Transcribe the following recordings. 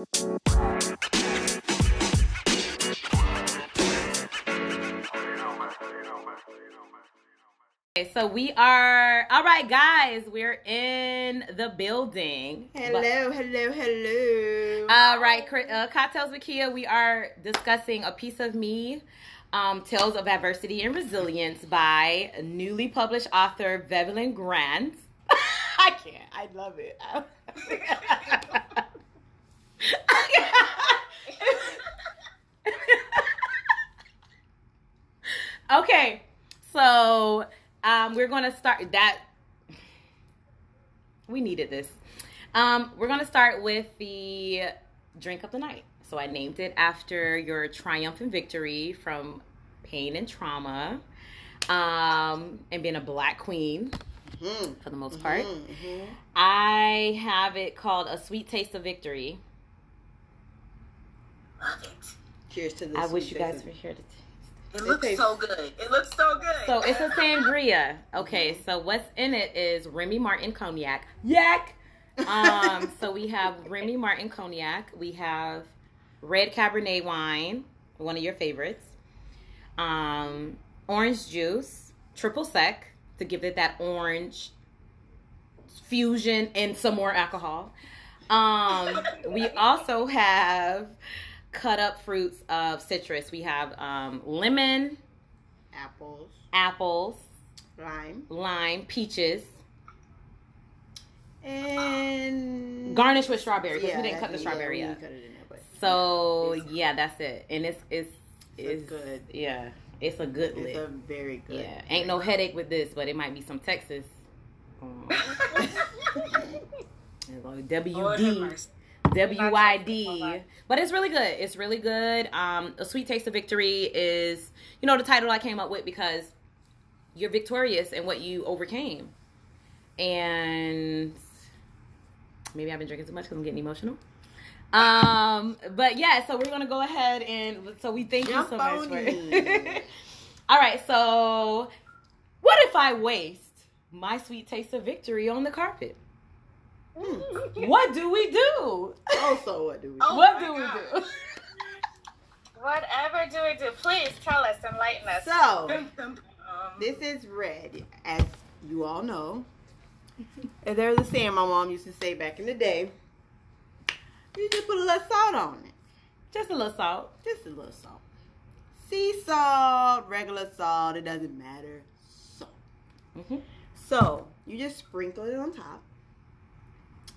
Okay, so we are all right, guys. We're in the building. Hello, hello, hello. All right, uh, cocktails with Kia. We are discussing a piece of me, um, tales of adversity and resilience by newly published author Bevelyn Grant. I can't. I love it. okay, so um, we're gonna start that. We needed this. Um, we're gonna start with the drink of the night. So I named it after your triumphant victory from pain and trauma, um, and being a black queen Mhm, for the most part. mhm, mhm. I have it called a sweet taste of victory. Love it. Cheers to this. I wish you guys taste were here to. Taste it It looks tastes- so good. It looks so good. So it's a sangria. Okay, so what's in it is Remy Martin cognac. Yak. Um, so we have Remy Martin cognac. We have red Cabernet wine, one of your favorites. Um, orange juice, triple sec to give it that orange fusion and some more alcohol. Um, we also have cut up fruits of citrus. We have um, lemon, apples, apples, lime, lime, peaches, and garnish with strawberry because we didn't cut the strawberry yeah, we yet. cut it in there, So It's- yeah, that's it, and it's it's It's it's good- Yeah, it's a good it's a very good. Yeah, ain't no headache with this, but it might be some Texas. Um, Lord have WD. WYD. But it's really good. It's really good. Um, a sweet taste of victory is, you know, the title I came up with because you're victorious in what you overcame. And maybe I've been drinking too much because I'm getting emotional. Um, but yeah, so we're gonna go ahead and so we thank Jump you so much for in. All right, so what if I waste my sweet taste of victory on the carpet? Hmm. What do we do? Also, what do we? Oh what my do we do? Whatever do we do? Please tell us, enlighten us. So this is red, as you all know. And there's a saying my mom used to say back in the day. You just put a little salt on it. Just a little salt. Just a little salt. Sea salt, regular salt, it doesn't matter. Salt. hmm So you just sprinkle it on top.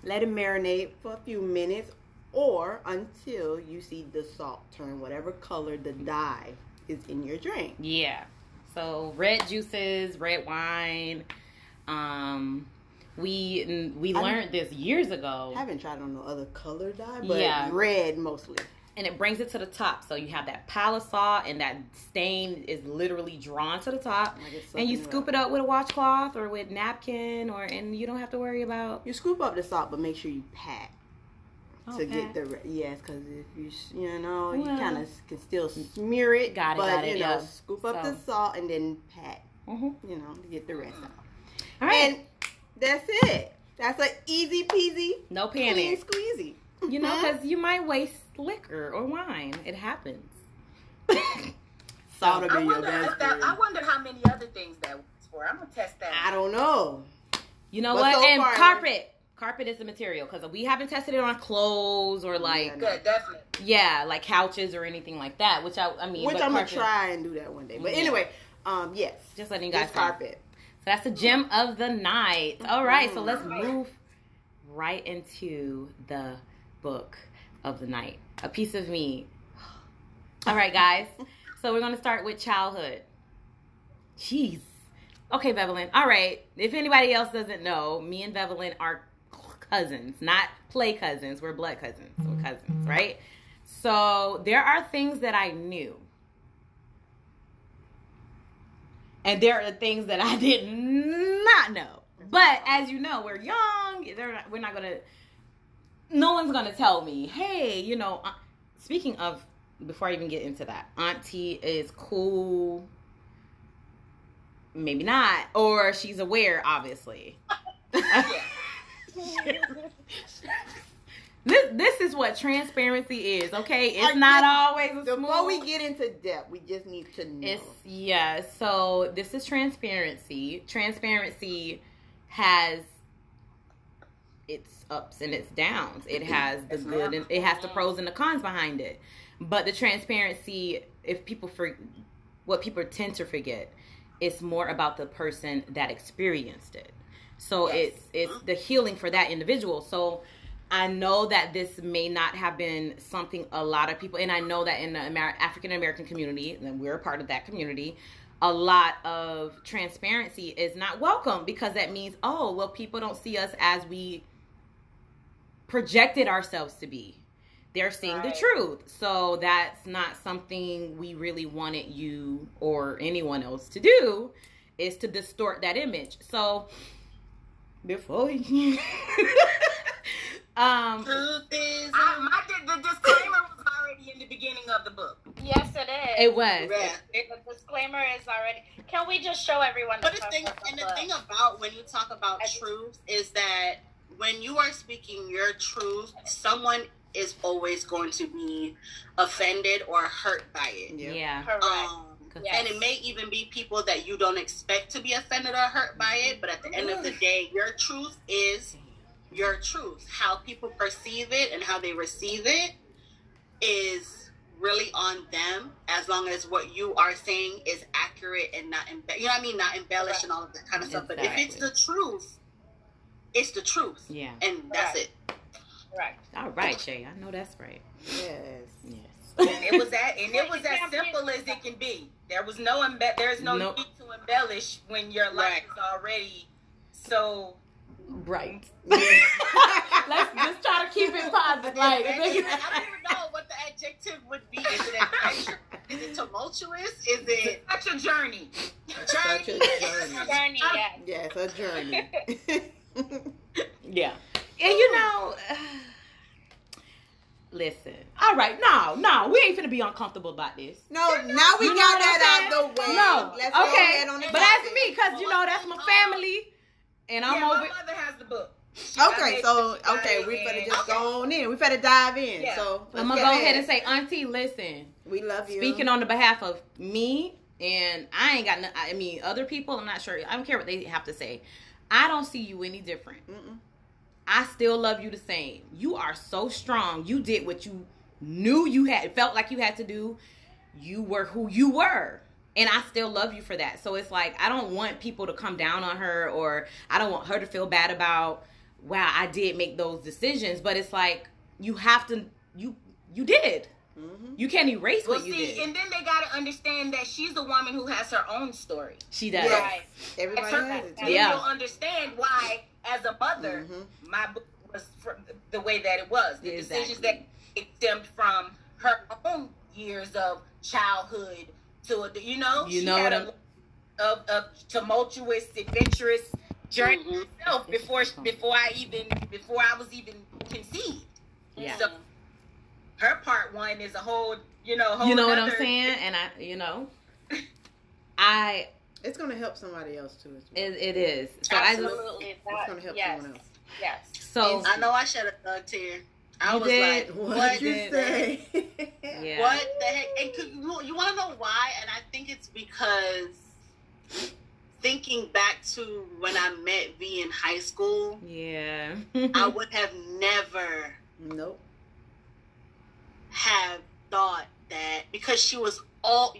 Let it marinate for a few minutes or until you see the salt turn whatever color the dye is in your drink. Yeah. So red juices, red wine. Um, we we learned this years ago, I haven't tried on no other color dye, but Yeah. red mostly. And it brings it to the top. So you have that pile of salt, and that stain is literally drawn to the top. And you scoop it up with a washcloth or with napkin, or and you don't have to worry about. You scoop up the salt, but make sure you pat Oh, to pat. get the yes, because if you you know you kind of can still smear it. Got it, but got it, you know yeah. scoop up So. the salt and then pat. Mhm. You know to get the rest out. All right. And that's it. That's an easy peasy, no clean panic. squeezy. You know, because you might waste liquor or wine. It happens. salt I be your wonder, best that. I wonder how many other things that was for. I'm gonna test that. I don't know. You know But what? so and far- carpet. Carpet is the material because we haven't tested it on clothes or like Yeah, Good, definitely. yeah, like couches or anything like that. Which I, I mean, Which but I'm gonna try and do that one day. But Yeah. anyway, um, yes, Just letting you guys know. carpet. So that's the gem of the night. All right, so Mhm. let's move right into the book of the night. A piece of me. All right, guys. so we're gonna start with childhood. Jeez. Okay, Bevelyn. All right. If anybody else doesn't know, me and Bevelyn are cousins, not play cousins. We're blood cousins. We're mm-hmm. cousins, right? So there are things that I knew. And there are things that I did not know. But as you know, we're young. They're not, we're not gonna. No one's gonna tell me, hey, you know. Uh, speaking of, before I even get into that, Auntie is cool. Maybe not, or she's aware, obviously. This this is what transparency is, okay? It's I not always a smooth. Before we get into depth, we just need to know. It's yeah. So this is transparency. Transparency has its ups and its downs. It has the Yes, good and it has the pros and the cons behind it. But the transparency, if people for what people tend to forget, it's more about the person that experienced it. So Yes. it's it's the healing for that individual. So I know that this may not have been something a lot of people, and I know that in the Amer- African American community, and we're a part of that community, a lot of transparency is not welcome because that means, oh, well, people don't see us as we projected ourselves to be. They're seeing the truth. So that's not something we really wanted you or anyone else to do, is to distort that image. So before you um, Truth is, I, my the disclaimer was already in the beginning of the book. Yes, it is. it was. Yeah. the disclaimer is already. Can we just show everyone? But the thing, of and the book? thing about when you talk about truth is that when you are speaking your truth, someone is always going to be offended or hurt by it. Yeah. Yeah. Correct. Um, Yes. And it may even be people that you don't expect to be offended or hurt by it, but at the end of the day, your truth is your truth. How people perceive it and how they receive it is really on them as long as what you are saying is accurate and not embe- you know what I mean not embellished and all of that kind of stuff but if it's the truth it's the truth Yeah. and that's Right. it Right. All right, Shay. I know that's right. Yes. Yes. And it was that, and it was as simple as it can be. There was no embe- There's no Nope. need to embellish when your life Right. is already so. Right. Yeah. Let's just try to keep it positive. Like, I don't even know what the adjective would be is it adventure? is it tumultuous is it Such a journey. Such a journey journey. Journey. Yes. Yes, a journey. Yeah. And you know, listen. All right, no, no, we ain't finna be uncomfortable about this. no, now we You got what I'm that saying? out the way. No, Let's go okay, ahead on the but topic. that's me because you know that's my family, and I'm yeah, over. my mother has the book. She Okay, so okay, we better and- just go on in. We better dive in. Yeah. So I'm gonna get go ahead and say, Auntie, listen. we love you. Speaking on the behalf of me, and I ain't got. No, I mean, other people. I'm not sure. I don't care what they have to say. I don't see you any different. Mm-mm. I still love you the same. You are so strong. You did what you knew you had felt like you had to do. You were who you were. And I still love you for that. So it's like I don't want people to come down on her or I don't want her to feel bad about wow, I did make those decisions, but it's like you have to you you did. Mhm. You can't erase Well, what you see, did. and then they got to understand that she's the woman who has her own story. she does. Yes. Right. Everybody her- has it. and Yeah. You'll understand why, as a mother, Mhm. my book was from the way that it was. The decisions that it stemmed from her own years of childhood to a- you know You she know had what a, of, of tumultuous, adventurous journey Mhm. herself before before I even before I was even conceived. Yeah. So her part one is a whole you know whole You know what I'm saying? And I you know I It's gonna help somebody else too. Well. it, it is. So I just Absolutely. It's gonna help yes. someone else. Yes. so I know I shed a thug tear I You was did? like What what did you say? yeah. What the heck? And could, you, you want to know why? And I think it's because thinking back to when I met V in high school, Yeah. I would have never Nope. Have thought that because she was all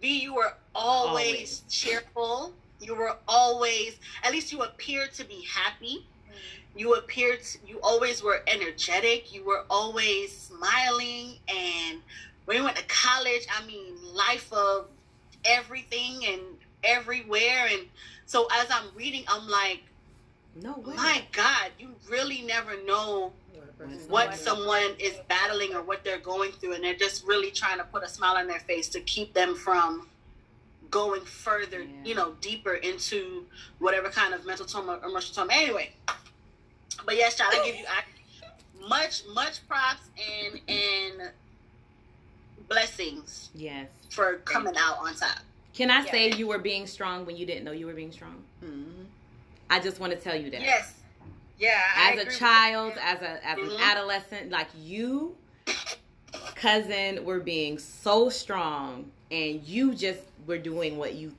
V, you were always, Always. cheerful. You were always, at least you appeared to be happy. Mm-hmm. You appeared, to, you always were energetic. You were always smiling. And when we went to college, I mean, life of everything and everywhere. And so as I'm reading, I'm like, no way. my God, you really never know what someone is battling or what they're going through and they're just really trying to put a smile on their face to keep them from going further Yeah. you know deeper into whatever kind of mental trauma or emotional trauma anyway but yes child i give you I, much much props and and blessings Yes. for coming out on top Can I Yeah. say you were being strong when you didn't know you were being strong? Mhm. I just want to tell you that. Yes. Yeah, I as a child, as a as an Mhm. adolescent, like you, cousin, were being so strong, and you just were doing what you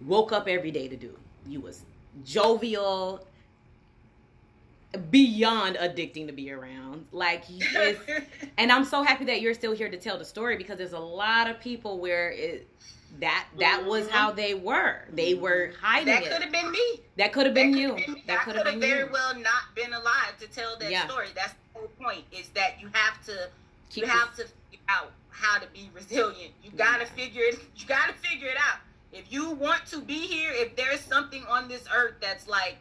woke up every day to do. You was jovial, beyond addicting to be around. Like, and I'm so happy that you're still here to tell the story because there's a lot of people where it that that was Mhm. how they were. They were hiding that could have been me. that could have been That you. been- That could have been very you. well not been alive to tell that Yeah. story. That's the whole point. Is that you have to Keep you have to figure out how to be resilient. You gotta figure it. You gotta figure it out. If you want to be here, if there's something on this earth that's like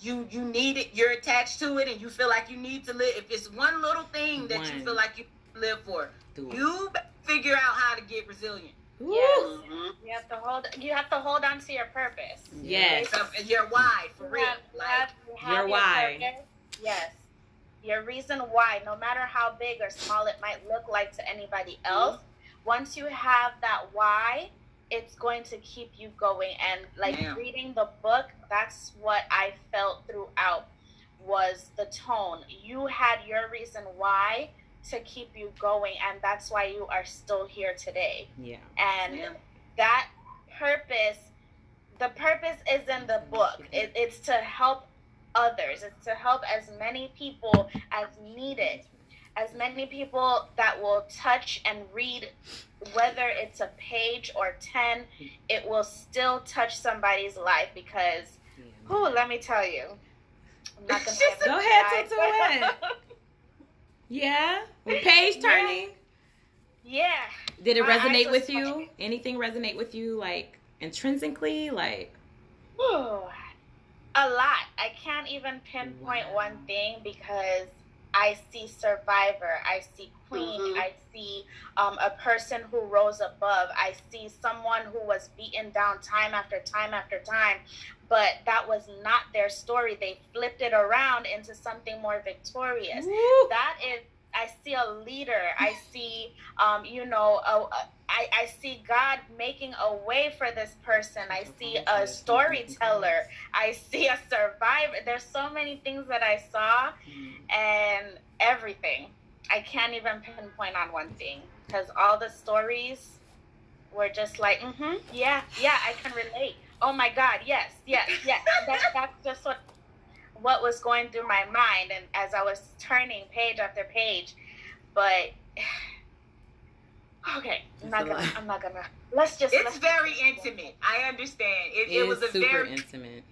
you you need it, you're attached to it, and you feel like you need to live. If it's one little thing that you feel like you live for, do it. you figure out how to get resilient. Woo. Yes. Mhm. You have to hold. You have to hold on to your purpose. Yes. So, your why for You real. Like have- you have Your why. purpose. Yes. Your reason why, no matter how big or small it might look like to anybody else, once you have that why, it's going to keep you going. And like Damn. reading the book, that's what I felt throughout was the tone. You had your reason why to keep you going, and that's why you are still here today. Yeah. And Yeah. that purpose the purpose is in the book it, it's to help others it's to help as many people as needed as many people that will touch and read whether it's a page or 10 it will still touch somebody's life because who let me tell you i'm not gonna Go ahead, inside. Tutu, Yeah. With page turning. yeah Did it My resonate with you? sweating. Anything resonate with you like intrinsically? Like Whew. A lot. I can't even pinpoint Wow. one thing because I see survivor, I see queen, Mhm. I see um, a person who rose above, I see someone who was beaten down time after time after time, but that was not their story. They flipped it around into something more victorious. woo. That is, I see a leader. I see, um, you know, a, a, I, I see God making a way for this person. I see a storyteller. I see a survivor. There's so many things that I saw and everything. I can't even pinpoint on one thing because all the stories were just like, mm-hmm, yeah, yeah, I can relate. Oh my God, yes, yes, yes. That, that's just what what was going through my mind, and as I was turning page after page, but okay, I'm not gonna. lot. I'm not gonna. Let's just. it's let's very intimate. I understand. It, it was a very intimate.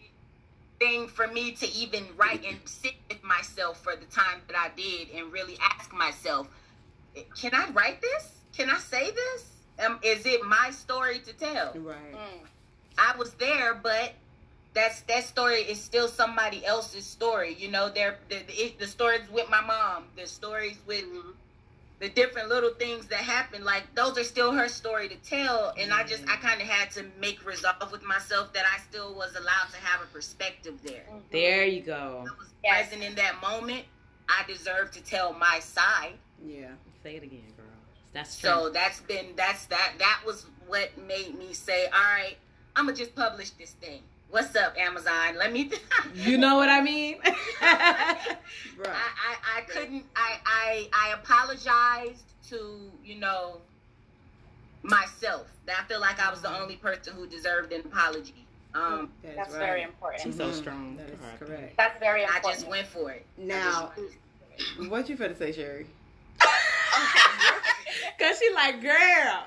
thing for me to even write and sit with myself for the time that I did and really ask myself, can I write this? Can I say this? Um, is it my story to tell? Right. Mm. I was there, but that's that story is still somebody else's story. You know, there the, the, the stories with my mom, the stories with the different little things that happen. Like those are still her story to tell, and I just I kind of had to make resolve with myself that I still was allowed to have a perspective there. Mhm. There you go. I was Yes. present in that moment. I deserve to tell my side. Yeah. Say it again, girl. That's true. So that's been that's that that was what made me say, all right, I'm gonna just publish this thing. What's up, Amazon? Let me. you know what I mean? Right. I, I, I couldn't. I, I I apologized to you know myself. That I feel like I was the only person who deserved an apology. Um, That is That's right. very important. She's so Mhm. strong. That is Alright. correct. That's very I just went for it. Now, what you finna say, Sherry? Cause she like, girl.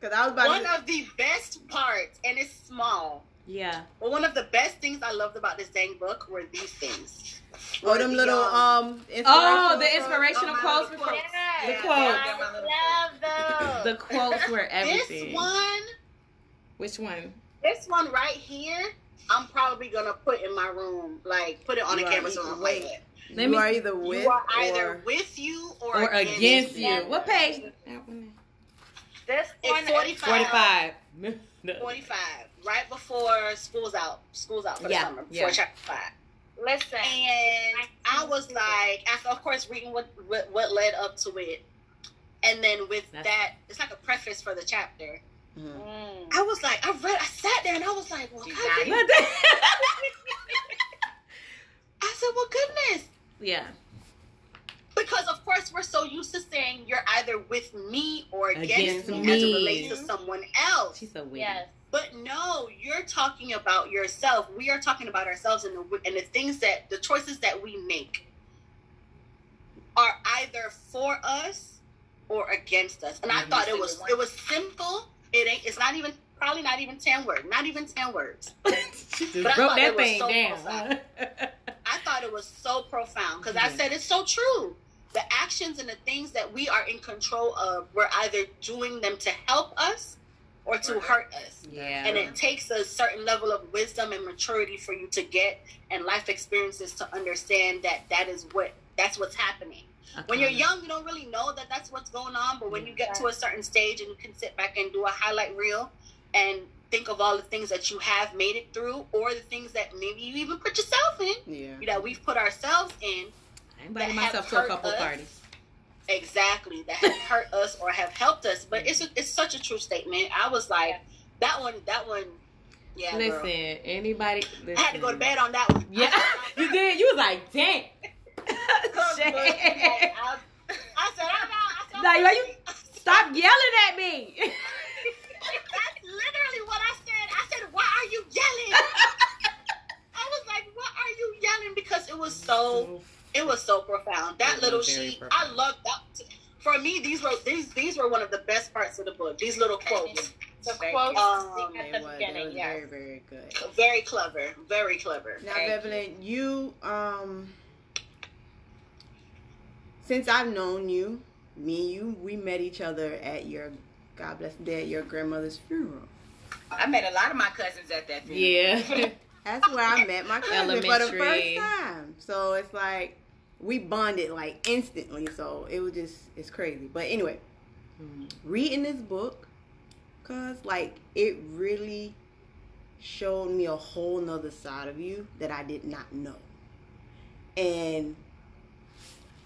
Because I was about One to. of the best parts, and it's small, yeah. but one of the best things I loved about this dang book were these things. Oh, them the, little um, um. Oh, the inspirational inspirational Oh, my quotes. little before- The quotes. I love The quotes were everything. This one, Which one? this one right here, I'm probably gonna put in my room, like put it on You a are camera so I'm way. like, Let you me- are either with you are either or with you or, Or against you. you. What page? That one. This one It's is 45. Forty-five. 45, right before school's out. School's out for Yeah, the summer, yeah. before chapter five. Listen, And I was like, after of course reading what what, what led up to it, and then with That's- that, it's like a preface for the chapter. Mhm. mm, I was like, I read, I sat there and I was like, well, She's how did- I said, well, goodness. Yeah. Because of course we're so used to saying you're either with me or against, Against me, me. as it relates to someone else. She's so weird. Yes. But no, you're talking about yourself. We are talking about ourselves and the and the things that the choices that we make are either for us or against us. And I thought it was it was simple. It ain't. It's not even probably not even ten words. Not even ten words. Just But I thought that it was thing so down. profound. I thought it was so profound because I said it's so true. The actions and the things that we are in control of, we're either doing them to help us or to hurt us. yeah. And it takes a certain level of wisdom and maturity for you to get and life experiences to understand that that is what that's what's happening. When you're young, you don't really know that that's what's going on. But when you get to a certain stage and you can sit back and do a highlight reel and think of all the things that you have made it through, or the things that maybe you even put yourself in, Yeah. that we've put ourselves in, I invited myself to a couple us. parties. exactly that have hurt us or have helped us. But it's a, it's such a true statement. I was like, that one, that one, yeah. listen, girl. anybody. Listen. I had to go to bed on that one. Yeah, you did. You was like, dang. I, I said, I'm out. I said, Like, why you- Stop yelling at me. That's literally what I said. I said, "Why are you yelling?" I was like, "What are you yelling?" Because it was so, it was so profound. That It little sheet, profound. I love that. For me, these were these these were one of the best parts of the book. These little quotes, The Thank quote Um, at It the was, it beginning, was yes. very, very good. very clever, very clever. Now, Thank Beverly, you um, since I've known you, me and you, we met each other at your God bless the dead, your grandmother's funeral. I met a lot of my cousins at that funeral. yeah. That's where I met my cousin for the first time. So it's like we bonded like instantly. So it was just it's crazy. But anyway, mm-hmm. reading this book, cause like it really showed me a whole nother side of you that I did not know. And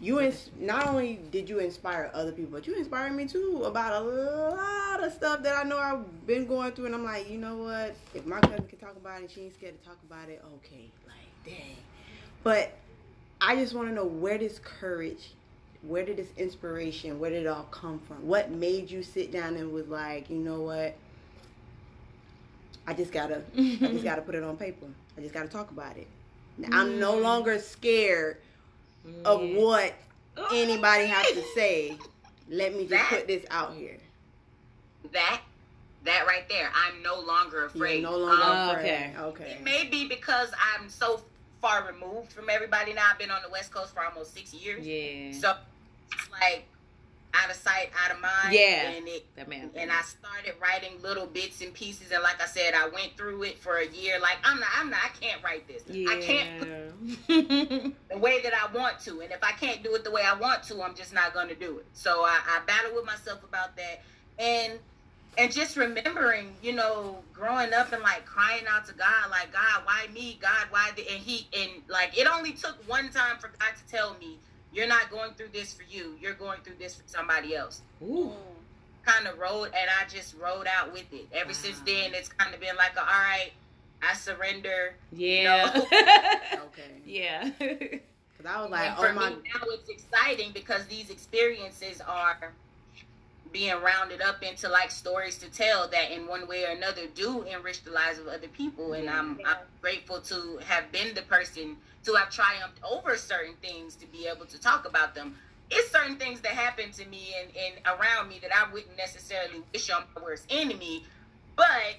you ins- not only did you inspire other people, but you inspired me too about a lot of stuff that I know I've been going through. And I'm like, you know what? If my cousin can talk about it, she ain't scared to talk about it. Okay, like dang. But I just want to know where this courage, where did this inspiration, where did it all come from? What made you sit down and was like, you know what? I just gotta, I just gotta put it on paper. I just gotta talk about it. I'm no Mm. longer scared of what anybody has to say. Let me just That- put this out here. That, that right there, I'm no longer You're afraid. no longer Um, afraid. okay. Okay. It may be because I'm so far removed from everybody now. I've been on the West Coast for almost six years. Yeah. So it's like out of sight, out of mind. Yeah. And it that man. and I started writing little bits and pieces and like I said, I went through it for a year. Like I'm not I'm not I can't write this. Yeah. I can't the way that I want to. And if I can't do it the way I want to, I'm just not gonna do it. So I, I battle with myself about that. And and just remembering, you know, growing up and like crying out to God, like God, why me? God, why? The, and he and like it only took one time for God to tell me, you're not going through this for you. You're going through this for somebody else. Ooh. Mm. Kind of rode, and I just rode out with it. Ever since then, it's kind of been like, a, all right, I surrender. Yeah. Okay. yeah. Because I was like, and oh for oh my. me now it's exciting because these experiences are being rounded up into like stories to tell that in one way or another do enrich the lives of other people and I'm, I'm grateful to have been the person to have triumphed over certain things to be able to talk about them it's certain things that happen to me and, and around me that i wouldn't necessarily wish on my worst enemy but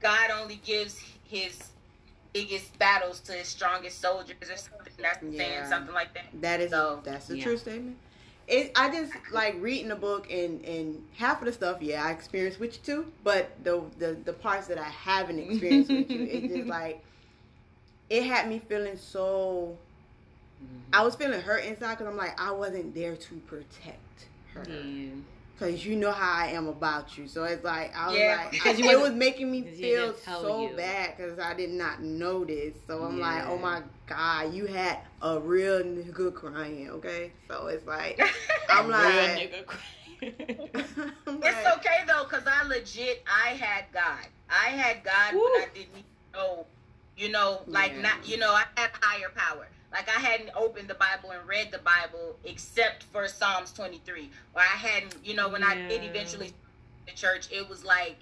god only gives his biggest battles to his strongest soldiers or something that's Yeah. saying something like that That is So, that's a yeah. true statement. It, I just like reading the book and and half of the stuff, yeah, I experienced with you too. But the the the parts that I haven't experienced with you, it's just like it had me feeling so. Mm-hmm. I was feeling hurt inside because I'm like I wasn't there to protect her Yeah. because you know how I am about you. So it's like I was Yeah. like Because it wasn't- making me feel so you. bad because I did not know this. So I'm like, oh my god, you had a real nigga crying. Okay, so it's like I'm Real like, nigga crying. It's okay though, cause I legit I had God. I had God, Woo. but I didn't know You know, like Yeah. not, you know, I had higher power. Like I hadn't opened the Bible and read the Bible except for Psalms 23. Or I hadn't, you know, when I did eventually the church, it was like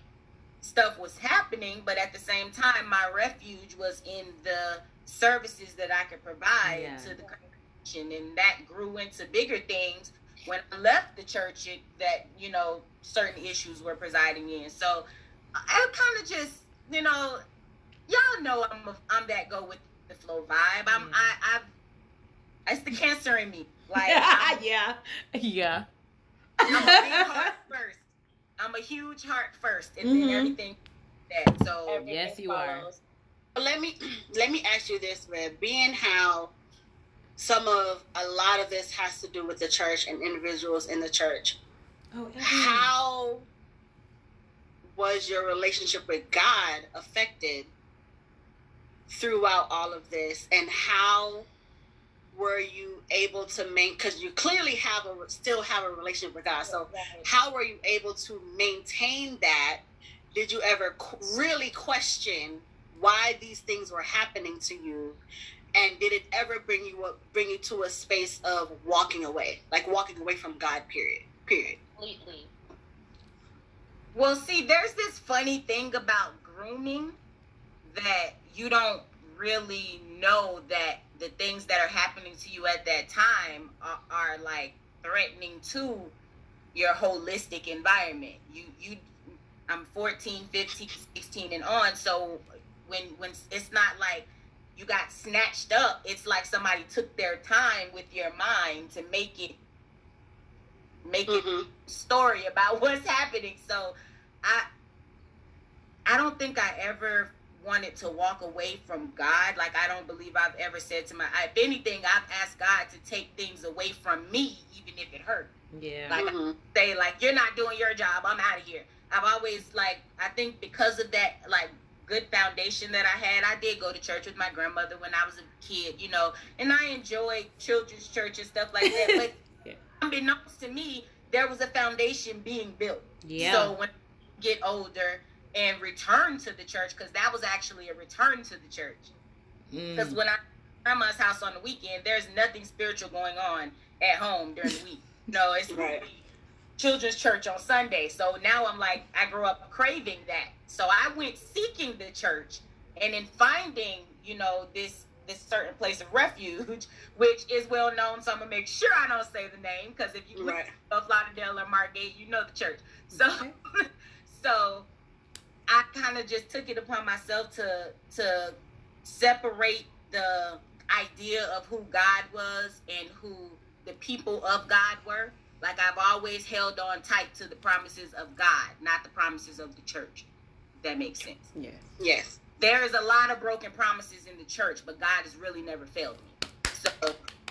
stuff was happening, but at the same time, my refuge was in the services that I could provide Yeah. to the congregation, and that grew into bigger things when I left the church. It, that you know, certain issues were presiding in. So I kind of just, you know, y'all know I'm a, I'm that go with the flow vibe. I'm Yeah. I I've it's the cancer in me. Like yeah, yeah. I'm a big heart first. I'm a huge heart first, and Mhm. then everything that. So Everything Yes, you are. let me let me ask you this, Red. Being how some of a lot of this has to do with the church and individuals in the church, Oh, how was your relationship with God affected throughout all of this, and how were you able to maintain Because you clearly have a still have a relationship with God, so how were you able to maintain that? Did you ever qu- really question why these things were happening to you? And did it ever bring you up, bring you to a space of walking away, like walking away from God? Period. Period. completely. Well, see, there's this funny thing about grooming that you don't really know that the things that are happening to you at that time are, are like threatening to your holistic environment. You you I'm 14, 15, 16 and on, so when when it's not like you got snatched up, it's like somebody took their time with your mind to make it make it hmm story about what's happening. So I I don't think I ever wanted to walk away from God. Like I don't believe I've ever said to my if anything, I've asked God to take things away from me, even if it hurt. Yeah. Like hmm say like you're not doing your job, I'm out of here. I've always like I think because of that like good foundation that I had, I did go to church with my grandmother when I was a kid, you know, and I enjoyed children's church and stuff like that. But Yeah. unbeknownst to me, there was a foundation being built. Yeah. So when I get older and return to the church, because that was actually a return to the church. Because Mm. when I grandma's house on the weekend, there's nothing spiritual going on at home during the week. No, it's Right. children's church on Sunday. So now I'm like, I grew up craving that. So I went seeking the church, and in finding, you know, this this certain place of refuge, which is well known. So I'm gonna make sure I don't say the name because if you look Right. of Lauderdale or Margate, you know the church. So, Okay. so I kind of just took it upon myself to to separate the idea of who God was and who the people of God were. Like I've always held on tight to the promises of God, not the promises of the church. If that makes sense. Yes. Yes. There is a lot of broken promises in the church, but God has really never failed me. So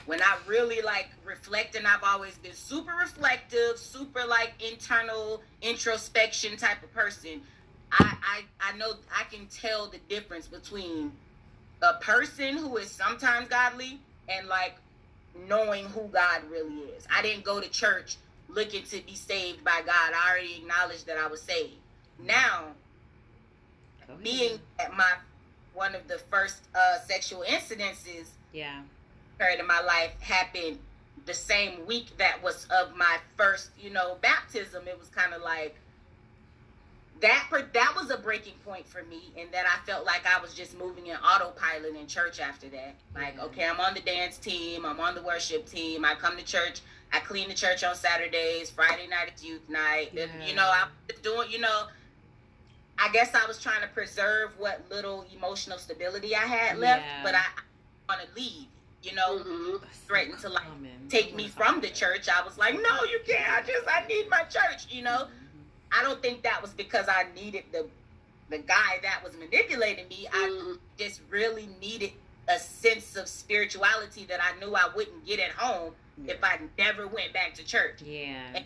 when I really like reflect, and I've always been super reflective, super like internal introspection type of person, I I, I know I can tell the difference between a person who is sometimes godly and like knowing who God really is. I didn't go to church looking to be saved by God. I already acknowledged that I was saved. Now ahead. being at my one of the first uh, sexual incidences Yeah. occurred in my life happened the same week that was of my first, you know, baptism. It was kind of like that. per- That was a breaking point for me, and that I felt like I was just moving in autopilot in church after that. Like, Yeah. okay, I'm on the dance team, I'm on the worship team, I come to church, I clean the church on Saturdays. Friday night is youth night. Yeah. You know, I'm doing, you know. I guess I was trying to preserve what little emotional stability I had left, Yeah. but I, I want to leave. You know, hmm threatened to, like, Common. take me from the church. I was like, no, you can't. I just I need my church. You know, I don't think that was because I needed the the guy that was manipulating me. I hmm just really needed a sense of spirituality that I knew I wouldn't get at home if I never went back to church. Yeah.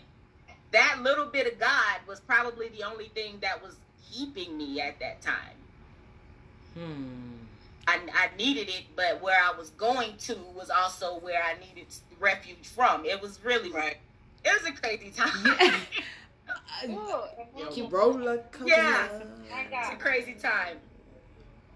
That little bit of God was probably the only thing that was keeping me at that time. Hmm. I, I needed it, but where I was going to was also where I needed refuge from. It was really Right. It was a crazy time. Yeah. Ooh, Roller coaster. Yeah. My it's a crazy time.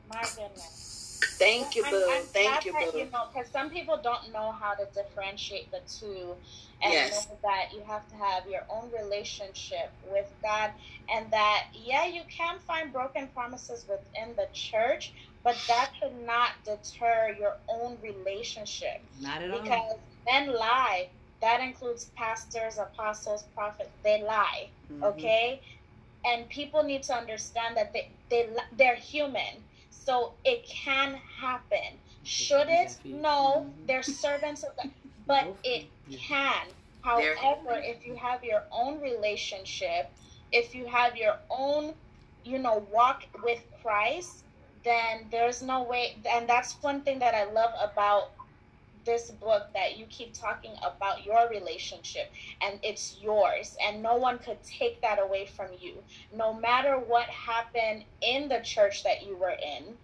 My goodness. Thank you, I'm- I'm Thank you, that, boo. You know, because some people don't know how to differentiate the two, and Yes. know that you have to have your own relationship with God, and that yeah, you can find broken promises within the church, but that should not deter your own relationship Not at all. because men lie. That includes pastors, apostles, prophets. They lie Mhm. okay? And people need to understand that they, they they're human so it can happen. Should it? no they're servants of god but it can. However if you have your own relationship if you have your own you know walk with christ then there's no way and that's one thing that i love about this book that you keep talking about your relationship and it's yours and no one could take that away from you. No matter what happened in the church that you were in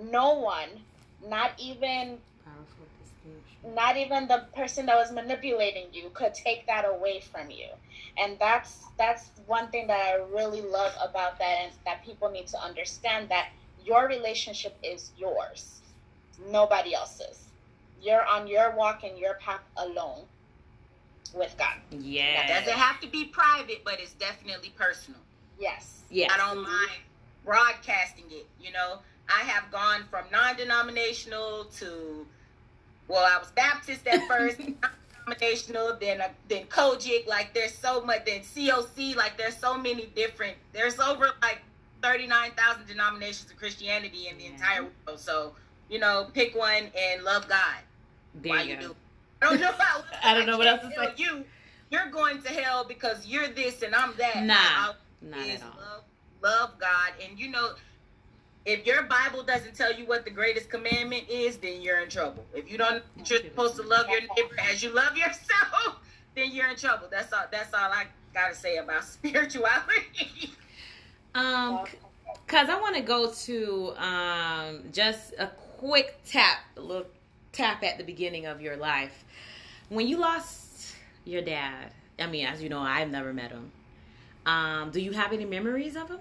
no one not even not even the person that was manipulating you could take that away from you. And that's that's one thing that i really love about that and that people need to understand that your relationship is yours nobody else's you're on your walk and your path alone with god Yeah. It doesn't have to be private, but it's definitely personal. yes Yeah. I don't mind broadcasting it. You know, I have gone from non-denominational to, well, I was Baptist at first, non-denominational, then uh, then COGIC. Like there's so much. Then COC. Like there's so many different. There's over like thirty-nine thousand denominations of Christianity in the Yeah. entire world. So you know, pick one and love God. There Why you you go. do? I don't know. How, I don't know what else to say. You, you're going to hell because you're this and I'm that. Nah. I- Not at all. love, love God. And you know, if your Bible doesn't tell you what the greatest commandment is, then you're in trouble. If you don't know that you're supposed to love your neighbor as you love yourself, then you're in trouble. That's all that's all I gotta say about spirituality. Um, cause I want to go to um just a quick tap, a little tap at the beginning of your life when you lost your dad. I mean, as you know, I've never met him. Um, do you have any memories of him?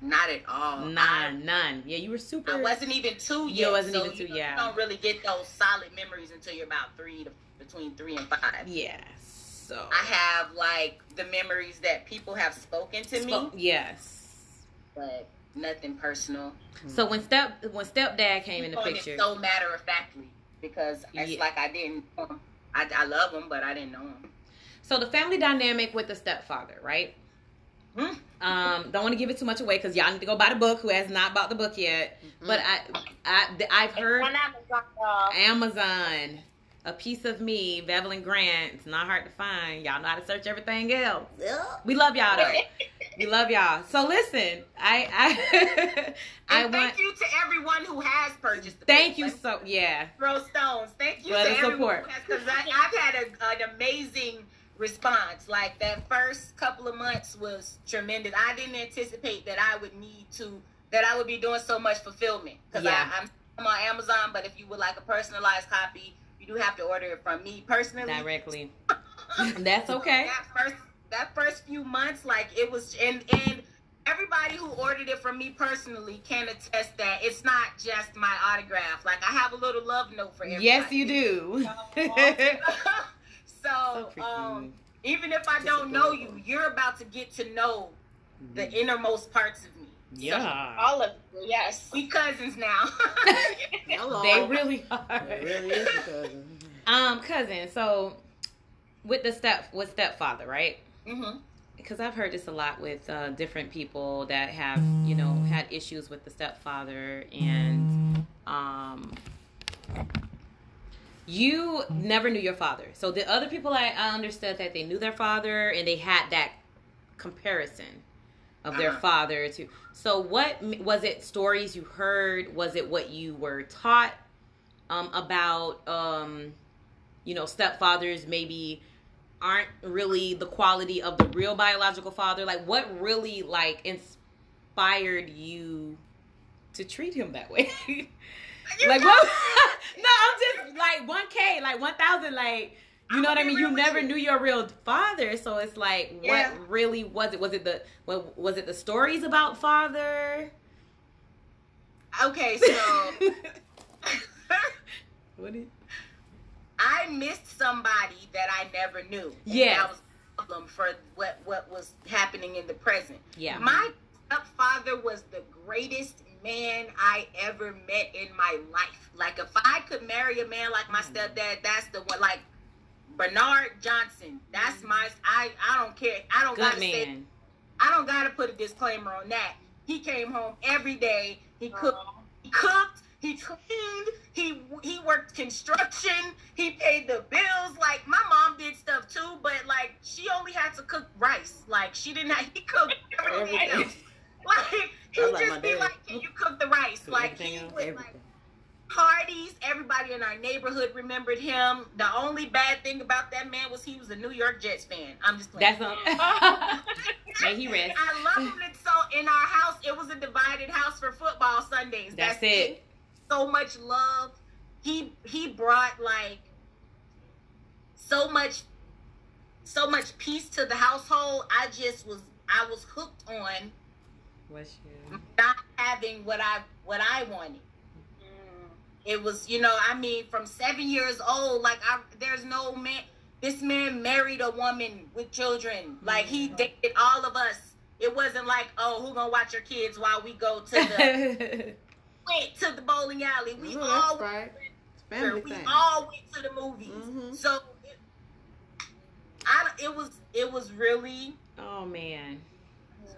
Not at all. None, none. Yeah, you were super. I, wasn't even two You yet. wasn't so even two, you yeah. You don't really get those solid memories until you're about three to between three and five. Yeah. So. I have like the memories that people have spoken to me, Yes. but nothing personal. So when step when stepdad came in the picture, so matter of factly because it's Yeah. like I didn't. I, I love him, but I didn't know him. so the family dynamic with the stepfather, right? Hmm? Um, don't want to give it too much away because y'all need to go buy the book. Who has not bought the book yet? But I, I, I've It's heard on Amazon, y'all. Amazon, a piece of me, Bevelyn Grant. It's not hard to find. Y'all know how to search everything else. We love y'all though. we love y'all. So listen, I, I, I want. thank you to everyone who has purchased. The Thank you so yeah. throw stones. Thank you For to the everyone support. because I've had a, an amazing response. Like that first couple of months was tremendous. I didn't anticipate that I would need to that I would be doing so much fulfillment because Yeah. I'm, I'm on Amazon. But if you would like a personalized copy, you do have to order it from me personally. Directly. That's okay. That first that first few months, like it was, and and everybody who ordered it from me personally can attest that it's not just my autograph. Like I have a little love note for everybody. Yes, you do. so, So um, even if I don't know you, you're about to get to know the innermost parts of me. Yeah. All of you, yes. We cousins now. Hello. They really are. It really is a cousin. Um, cousin. So, with the step with stepfather, right? hmm Because I've heard this a lot with uh, different people that have, you know, had issues with the stepfather, and um, you never knew your father. So the other people, I, I understood that they knew their father, and they had that comparison of their Uh-huh. father to. So what was it? Stories you heard? Was it what you were taught um, about? Um, you know, stepfathers maybe aren't really the quality of the real biological father. Like, what really like inspired you to treat him that way? like, what? no, I'm just like one k, like one thousand, like. You know what I mean? You never you. knew your real father, so it's like, Yeah. what really was it? Was it the what, was it the stories about father? Okay, so what did? I missed somebody that I never knew. Yeah, that was a problem for what what was happening in the present. Yeah. My stepfather was the greatest man I ever met in my life. Like if I could marry a man like my hmm. stepdad, that's the one. Like Bernard Johnson, that's my. I I don't care. I don't Good gotta say. I don't gotta put a disclaimer on that. He came home every day. He cooked. He cooked. He cleaned. He he worked construction. He paid the bills. Like my mom did stuff too, but like she only had to cook rice. Like she didn't. Have, he cooked everything Everything. else. Like he I like just be dad. like, "Can you cook the rice?" Cook Like he else. would like Everything. Parties. Everybody in our neighborhood remembered him. The only bad thing about that man was he was a New York Jets fan. I'm just playing. That's a. May he rest. I love him. And so in our house, it was a divided house for football Sundays. That's it. So much love. He he brought like so much so much peace to the household. I just was I was hooked on not having what I what I wanted. It was, you know, I mean, from seven years old, like I, there's no man. This man married a woman with children. Like he dated all of us. It wasn't like, oh, who gonna watch your kids while we go to the went to the bowling alley. We Oh, all that's right. It's went, family we thing. all went to the movies. Mhm. So, it, I, it was, it was really oh man.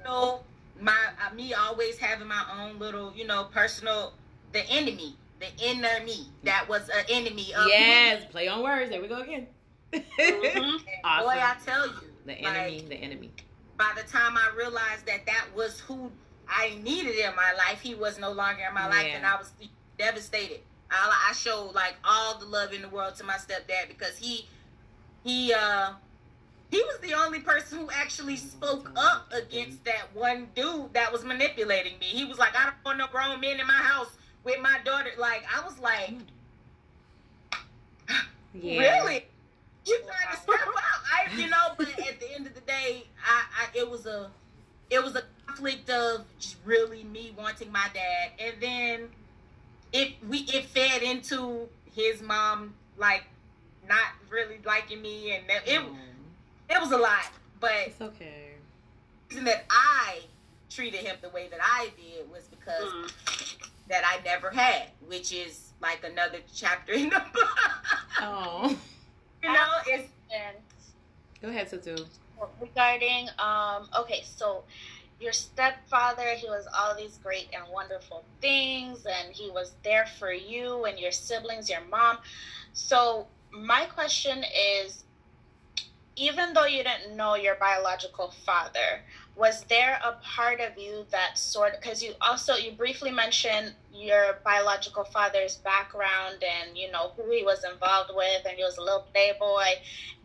know my uh, me always having my own little you know personal the enemy the enemy that was an enemy of Yes. Play on words. There we go again. Mhm. awesome. boy I tell you the enemy. like, the enemy. by the time I realized that that was who I needed in my life he was no longer in my life and I was devastated I, I showed like all the love in the world to my stepdad because he he uh he was the only person who actually spoke up against that one dude that was manipulating me. He was like, I don't want no grown men in my house with my daughter. Like, I was like, Yeah. really? You trying to step out? I, you know, but at the end of the day, I, I, it was a, it was a conflict of just really me wanting my dad, and then it we it fed into his mom like not really liking me, and that- it Oh, it was a lot. But it's okay. the reason that I treated him the way that I did was because Mm. That I never had, which is like another chapter in the book. Oh. you know, it's And Go ahead, Tutu. regarding um okay so your stepfather he was all these great and wonderful things and he was there for you and your siblings your mom so my question is even though you didn't know your biological father was there a part of you that sort because you also you briefly mentioned your biological father's background and you know who he was involved with and he was a little playboy.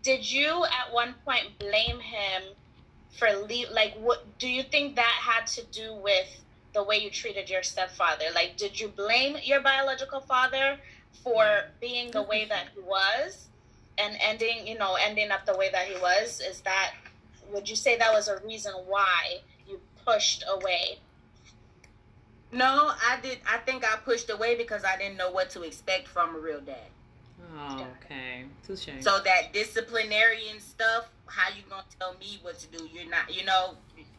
Did you at one point blame him for leave like what do you think that had to do with the way you treated your stepfather? Like did you blame your biological father for being the way that he was and ending you know ending up the way that he was is that would you say that was a reason why you pushed away no, I did. I think I pushed away because I didn't know what to expect from a real dad. Oh, okay. Touche. So that disciplinarian stuff, how you gonna tell me what to do? You're not, you know,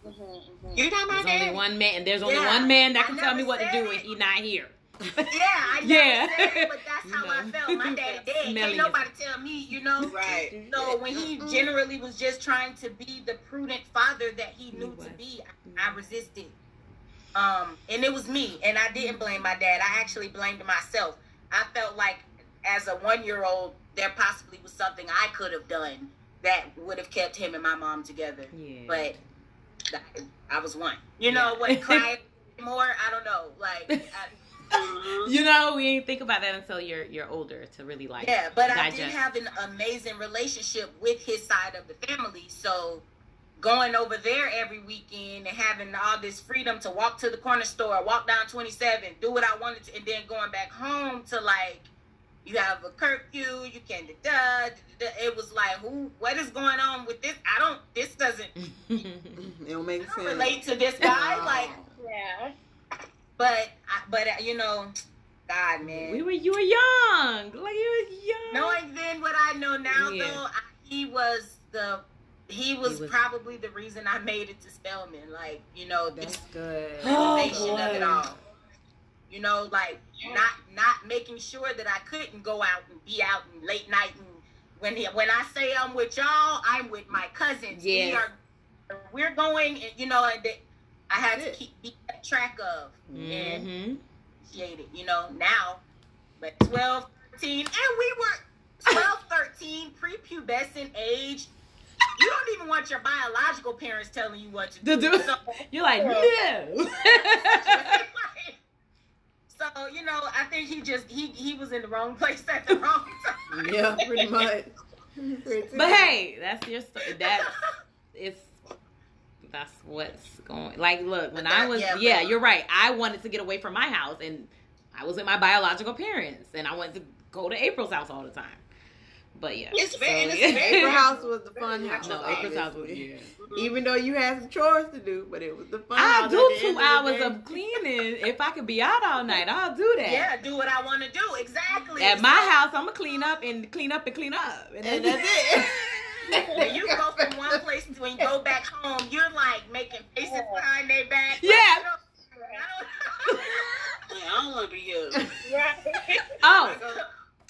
mm-hmm, mm-hmm. you're not my There's only one man, and there's only Yeah. one man that can tell me what to do, it. and he not here. Yeah, I never Yeah. said but that's You how I felt. My daddy dead. Smelling Can't it. nobody tell me, you know. Right. No, when he generally was just trying to be the prudent father that he He knew was. to be, I, I resisted. Um, and it was me, and I didn't blame my dad. I actually blamed myself. I felt like as a one year old, there possibly was something I could have done that would have kept him and my mom together. Yeah. But I, I was one. You know Yeah. what? Crying more? I don't know. Like, I, Mhm. you know, we ain't think about that until you're you're older to really like. Yeah, but I did have an amazing relationship with his side of the family. So going over there every weekend and having all this freedom to walk to the corner store, walk down 27, do what I wanted to, and then going back home to like, you have a curfew, you can't do da, da, da. It was like, who, what is going on with this? I don't, this doesn't It don't make I don't sense. relate to this guy. Like, yeah but I, but uh, you know, God, man. We were you were young, like you was young. Knowing then what I know now, Yeah. though, I, he was the he was, was- probably the reason I made it to Spelman. Like, you know, the That's good. Oh, foundation of it all. You know, like not not making sure that I couldn't go out and be out and late night and when he, when I say I'm with y'all, I'm with my cousins. We are we're going and you know and they, I had to That's it. keep track of and Mm-hmm. appreciate it, you know, now. But 12, 13, and we were 12, 13, prepubescent age. You don't even want your biological parents telling you what to To do. do- So, You're like Yeah. no. so, you know, I think he just he he was in the wrong place at the wrong time. Yeah, pretty much. Pretty but hey, that's your story. That's it's that's what's going. Like, look, when I was Yeah, yeah, you're right. I wanted to get away from my house, and I was with my biological parents, and I wanted to go to April's house all the time. But yeah, It's very, So, it's yeah. April House was the fun house. No, April's house was obviously. yeah. Mm-hmm. Even though you had some chores to do, but it was the fun I house. at do two of hours day. of cleaning. If I could be out all night, I'll do that. Yeah, do what I want to do. Exactly. At my house, I'm gonna clean up and clean up and clean up, And that's it. When you go from one place to when you go back home, you're like making faces behind their back. Yeah. Like, you know, I Like, I don't want to be here. Right. Oh, uh,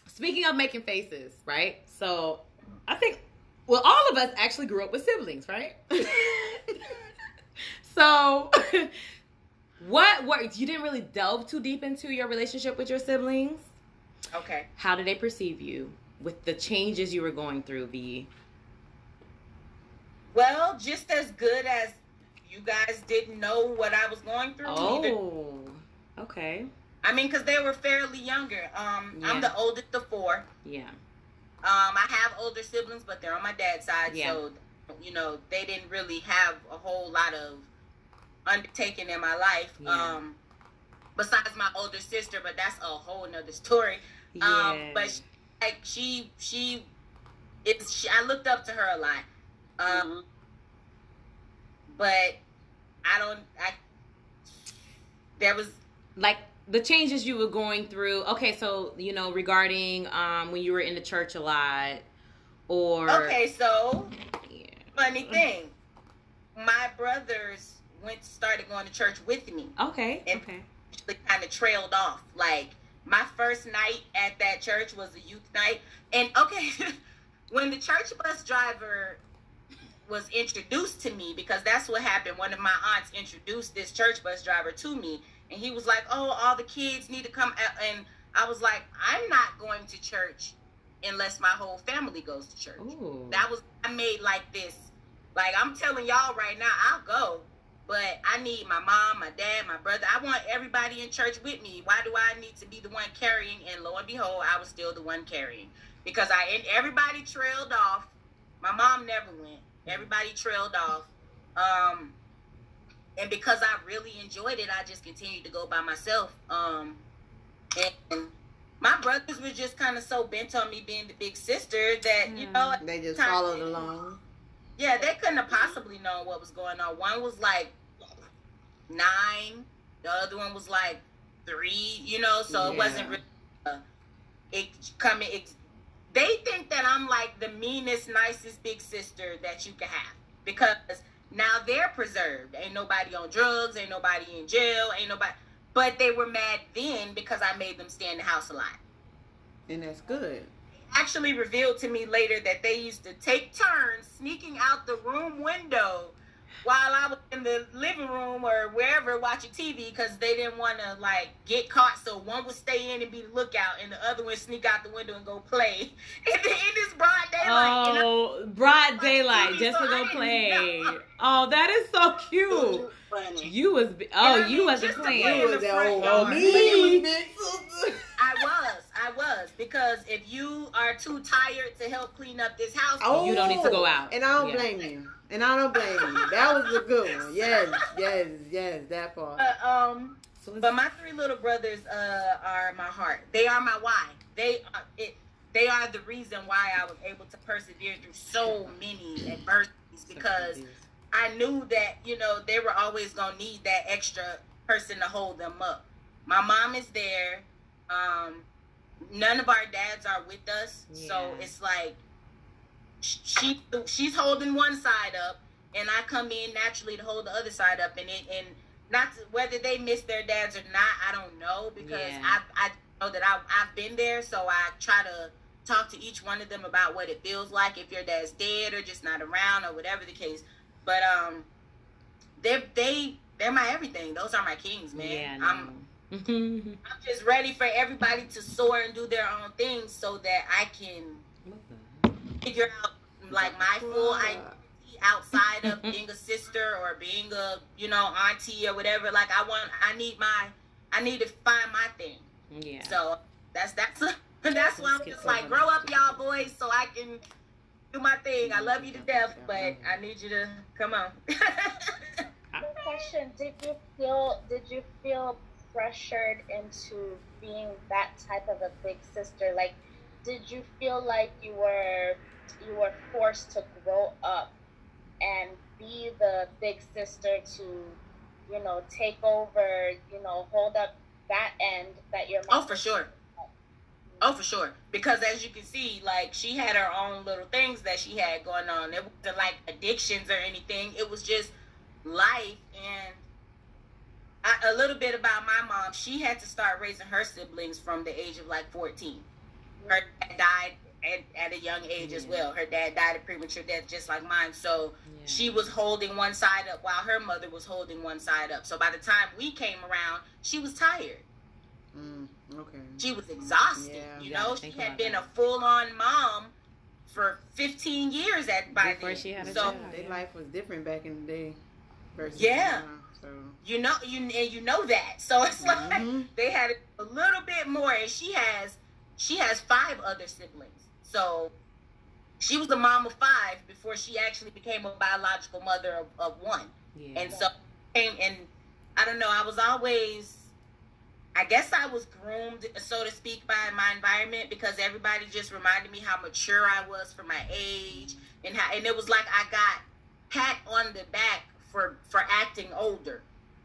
speaking of making faces, right? So I think well, all of us actually grew up with siblings, right? so what worked? You didn't really delve too deep into your relationship with your siblings. okay. How did they perceive you with the changes you were going through? The Well, just as good as you guys didn't know what I was going through. Oh, okay, I mean, because they were fairly younger. Um, Yeah. I'm the oldest of four. yeah, Um, I have older siblings, but they're on my dad's side, Yeah. so you know they didn't really have a whole lot of undertaking in my life. Yeah. Um, besides my older sister, but that's a whole nother story. yeah. Um, but she, like she, she, it's she, I looked up to her a lot. Um, Mhm. but I don't. I there was like the changes you were going through okay so you know regarding um when you were in the church a lot or okay. So yeah. funny thing, my brothers went started going to church with me. okay And- okay kind of trailed off. Like my first night at that church was a youth night, and okay, when the church bus driver was introduced to me because that's what happened. One of my aunts introduced this church bus driver to me, and he was like, "Oh, all the kids need to come." out." And I was like, "I'm not going to church unless my whole family goes to church." Ooh. That was I made like this. Like I'm telling y'all right now, I'll go, but I need my mom, my dad, my brother. I want everybody in church with me. Why do I need to be the one carrying? And lo and behold, I was still the one carrying because I and everybody trailed off. My mom never went. Everybody trailed off. Um, and because I really enjoyed it, I just continued to go by myself. Um, and my brothers were just kind of so bent on me being the big sister that you know They just Time. followed along. yeah, they couldn't have possibly known what was going on. One was like nine, the other one was like three, you know, so it wasn't really uh, it coming. It, they think that I'm like the meanest, nicest big sister that you can have because now they're preserved. Ain't nobody on drugs, ain't nobody in jail, ain't nobody. But they were mad then because I made them stay in the house a lot And that's good. actually revealed to me later that they used to take turns sneaking out the room window while I was in the living room or wherever watching TV because they didn't want to like get caught. So one would stay in and be the lookout, and the other would sneak out the window and go play in, the, in this broad daylight. And I- Oh, broad Like, daylight, TV, just to so I go play. know. Oh, that is so cute. Funny. You was oh, And I you mean, wasn't just playing. play You was the that front old yard. me. big sister. I was, I was because if you are too tired to help clean up this house, Oh, You don't need to go out. And I don't Yeah. blame you. And I don't blame you. That was a good one. Yes, yes, yes, that part. uh, um. So But my three little brothers uh, are my heart. They are my why. They are it. They are the reason why I was able to persevere through so many adversities because I knew that you know they were always gonna need that extra person to hold them up. my mom is there. Um, none of our dads are with us, so it's like she she's holding one side up, and I come in naturally to hold the other side up, and it and not to, whether they miss their dads or not, I don't know because Yeah. I I know that I I've been there, so I try to talk to each one of them about what it feels like if your dad's dead or just not around or whatever the case. But um, they they they're my everything. Those are my kings, man. Yeah, I'm. I'm just ready for everybody to soar and do their own thing so that I can figure out like my full identity outside of being a sister or being a you know auntie or whatever. Like I want, I need my, I need to find my thing. yeah. So that's that's that's why I'm just like grow up, y'all boys, so I can do my thing. I love you to death, but I need you to come on. question did you feel did you feel pressured into being that type of a big sister like did you feel like you were you were forced to grow up and be the big sister to you know take over you know hold up that end that your Oh, mom for sure. Oh, for sure. Because as you can see, like she had her own little things that she had going on. It wasn't like addictions or anything. It was just life. And I, a little bit about my mom. She had to start raising her siblings from the age of like 14. Her dad died at, at a young age as well. Her dad died a premature death, just like mine. So Yeah. she was holding one side up while her mother was holding one side up. So by the time we came around, she was tired Mm, okay. she was exhausted. Yeah. you You know, she had been that. a full on mom for 15 years at by Before then. she had a so child. Their life was different back in the day. Versus Yeah. now, so. you know, you and you know that. So it's like Mhm. they had a little bit more, and she has she has five other siblings. So she was a mom of five before she actually became a biological mother of, of one. yeah. And so came and I don't know, I was always I guess I was groomed, so to speak, by my environment because everybody just reminded me how mature I was for my age and how and it was like I got pat on the back for for acting older.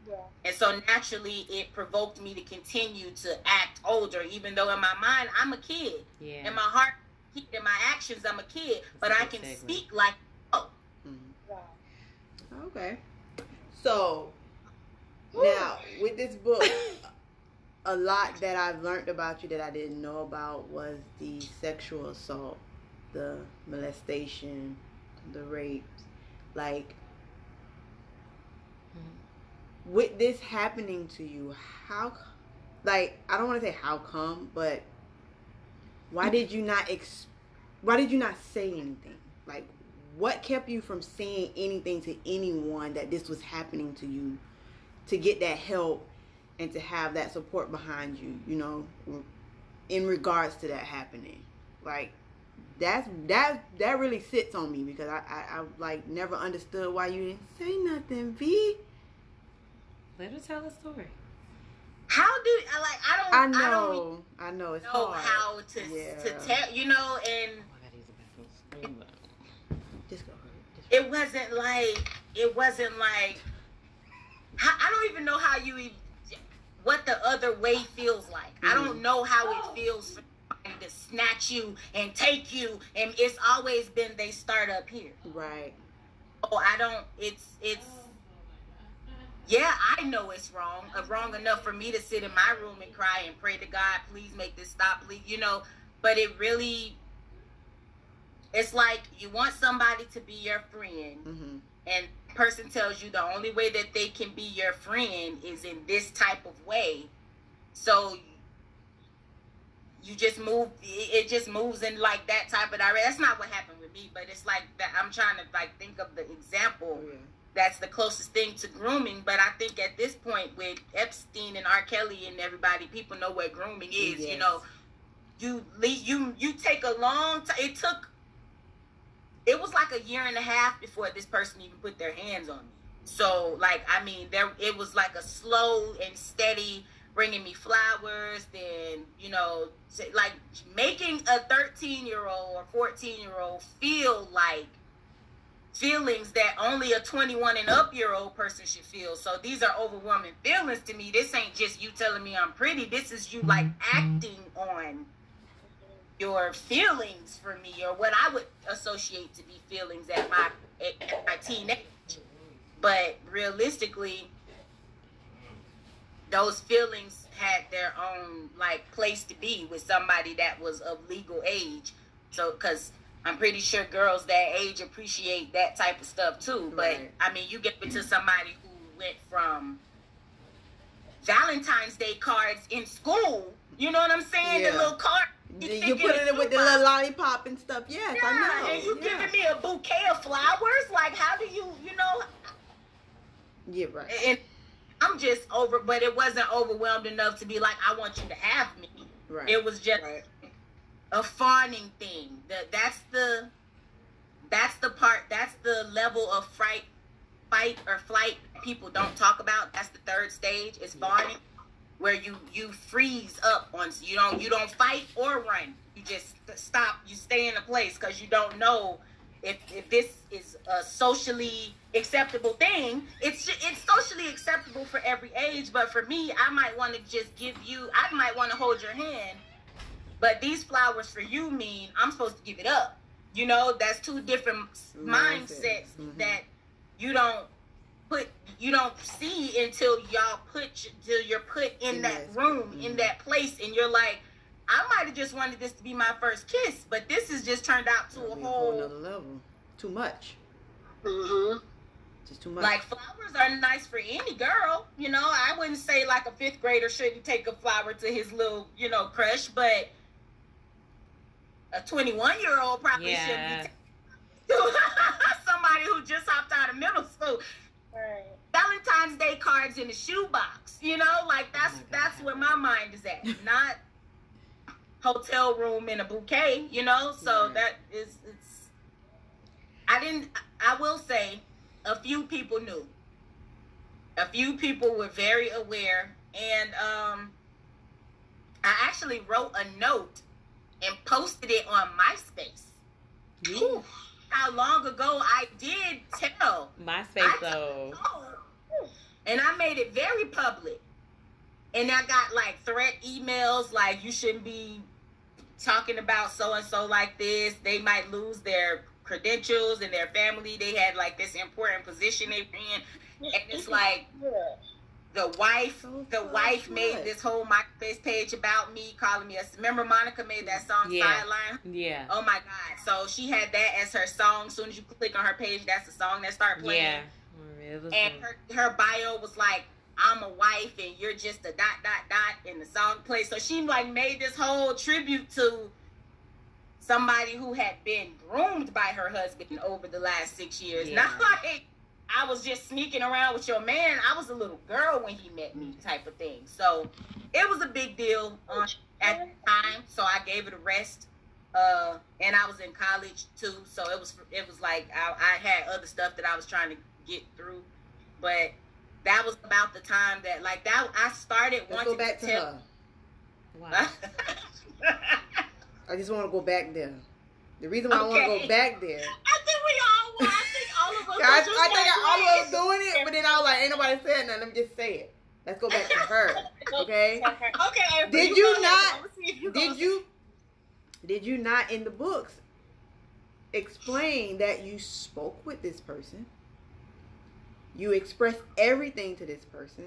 yeah And so naturally it provoked me to continue to act older, even though in my mind I'm a kid. yeah. In my heart in my actions I'm a kid, but That's a I can segue. speak like oh Mhm. wow Okay. So now with this book, a lot that I've learned about you that I didn't know about was the sexual assault, the molestation, the rapes. Like with this happening to you, how like I don't want to say how come, but why did you not ex why did you not say anything? Like what kept you from saying anything to anyone that this was happening to you to get that help and to have that support behind you, you know, in regards to that happening. Like that's that that really sits on me because I, I, I like never understood why you didn't say nothing, V. Let her tell a story. How do I like I don't I I don't know, I know it's know hard. how to Yeah. to tell you know and Oh, I gotta use the bathroom. Just go. It wasn't like it wasn't like I I don't even know how you even what the other way feels like. I don't mm-hmm. know how it feels to snatch you and take you and it's always been they start up here. right. Oh, I don't it's it's yeah, I know it's wrong. Uh, wrong enough for me to sit in my room and cry and pray to God, please make this stop, please, you know. But it really, it's like you want somebody to be your friend, hmm and person tells you the only way that they can be your friend is in this type of way. So you just move. It just moves in like that type of direction. That's not what happened with me, but it's like that. I'm trying to like think of the example Oh, yeah. That's the closest thing to grooming. But I think at this point with Epstein and R. Kelly and everybody, people know what grooming is. You know, you you you take a long time. It took. It was like a year and a half before this person even put their hands on me. So like I mean, there it was like a slow and steady bringing me flowers. Then you know, like making a thirteen year old or fourteen year old feel like feelings that only a 21 and up year old person should feel. So these are overwhelming feelings to me. This ain't just you telling me I'm pretty. This is you like mm-hmm. acting on your feelings for me or what I would associate to be feelings at my at my teenage. But realistically, those feelings had their own like place to be with somebody that was of legal age. So because I'm pretty sure girls that age appreciate that type of stuff too. But I mean, you get into somebody who went from Valentine's Day cards in school. You know what I'm saying? Yeah. The little card. You put it in with the little lollipop and stuff. Yes, I Yeah, know. and you yeah. giving me a bouquet of flowers? Like, how do you, you know? Yeah, right. And I'm just over, but it wasn't overwhelmed enough to be like, I want you to have me. Right. It was just Right. A fawning thing. That that's the that's the part. That's the level of fright, fight or flight people don't talk about. That's the third stage. It's fawning, where you you freeze up once you don't you don't fight or run. You just stop. You stay in a place because you don't know if if this is a socially acceptable thing. It's it's socially acceptable for every age, but for me, I might want to just give you. I might want to hold your hand but these flowers for you mean I'm supposed to give it up. You know, that's two different Mindsets. Mhm. that you don't put you don't see until y'all put till you're put in In that room in mhm. that place and you're like I might have just wanted this to be my first kiss, but this has just turned out to a whole whole nother level. Too much. Mm-hmm. Just too much. like flowers are nice for any girl, you know. I wouldn't say like a fifth grader shouldn't take a flower to his little, you know, crush, but a 21 year old probably Yeah. should be taking somebody who just hopped out of middle school. Right. Valentine's Day cards in the shoebox, you know, like that's Oh that's where my mind is at, not hotel room in a bouquet, you know. So Right. that is it's. I didn't. I will say, a few people knew. A few people were very aware, and um, I actually wrote a note and posted it on MySpace. Ooh, How long ago I did tell MySpace though. Oh, and I made it very public. And I got like threat emails like you shouldn't be talking about so and so like this. They might lose their credentials and their family. They had like this important position they were in. And it's like the wife the fuck wife made this whole MySpace page about me, calling me a remember Monica made that song Yeah. Sideline? Yeah. Oh my god. So she had that as her song. As soon as you click on her page, that's the song that start playing Yeah. And her, her bio was like i'm a wife and you're just a dot dot dot in the song play so she like made this whole tribute to somebody who had been groomed by her husband over the last six years Yeah. not like i was just sneaking around with your man i was a little girl when he met me type of thing so it was a big deal uh, at the time so i gave it a rest uh, and I was in college too, so it was it was like I, I had other stuff that I was trying to get through, but that was about the time that like that I started Let's wanting go back to tell. her. wow. I just want to go back there. The reason why I want to go back there. I think we all. Well, I think all of us. I, I think all of us doing it, but then I was like, ain't nobody saying nothing. Let me just say it. Let's go back to her. Okay. Okay. Did you not- I'ma see if you Did you? Did you not in the books explain that you spoke with this person? You expressed everything to this person.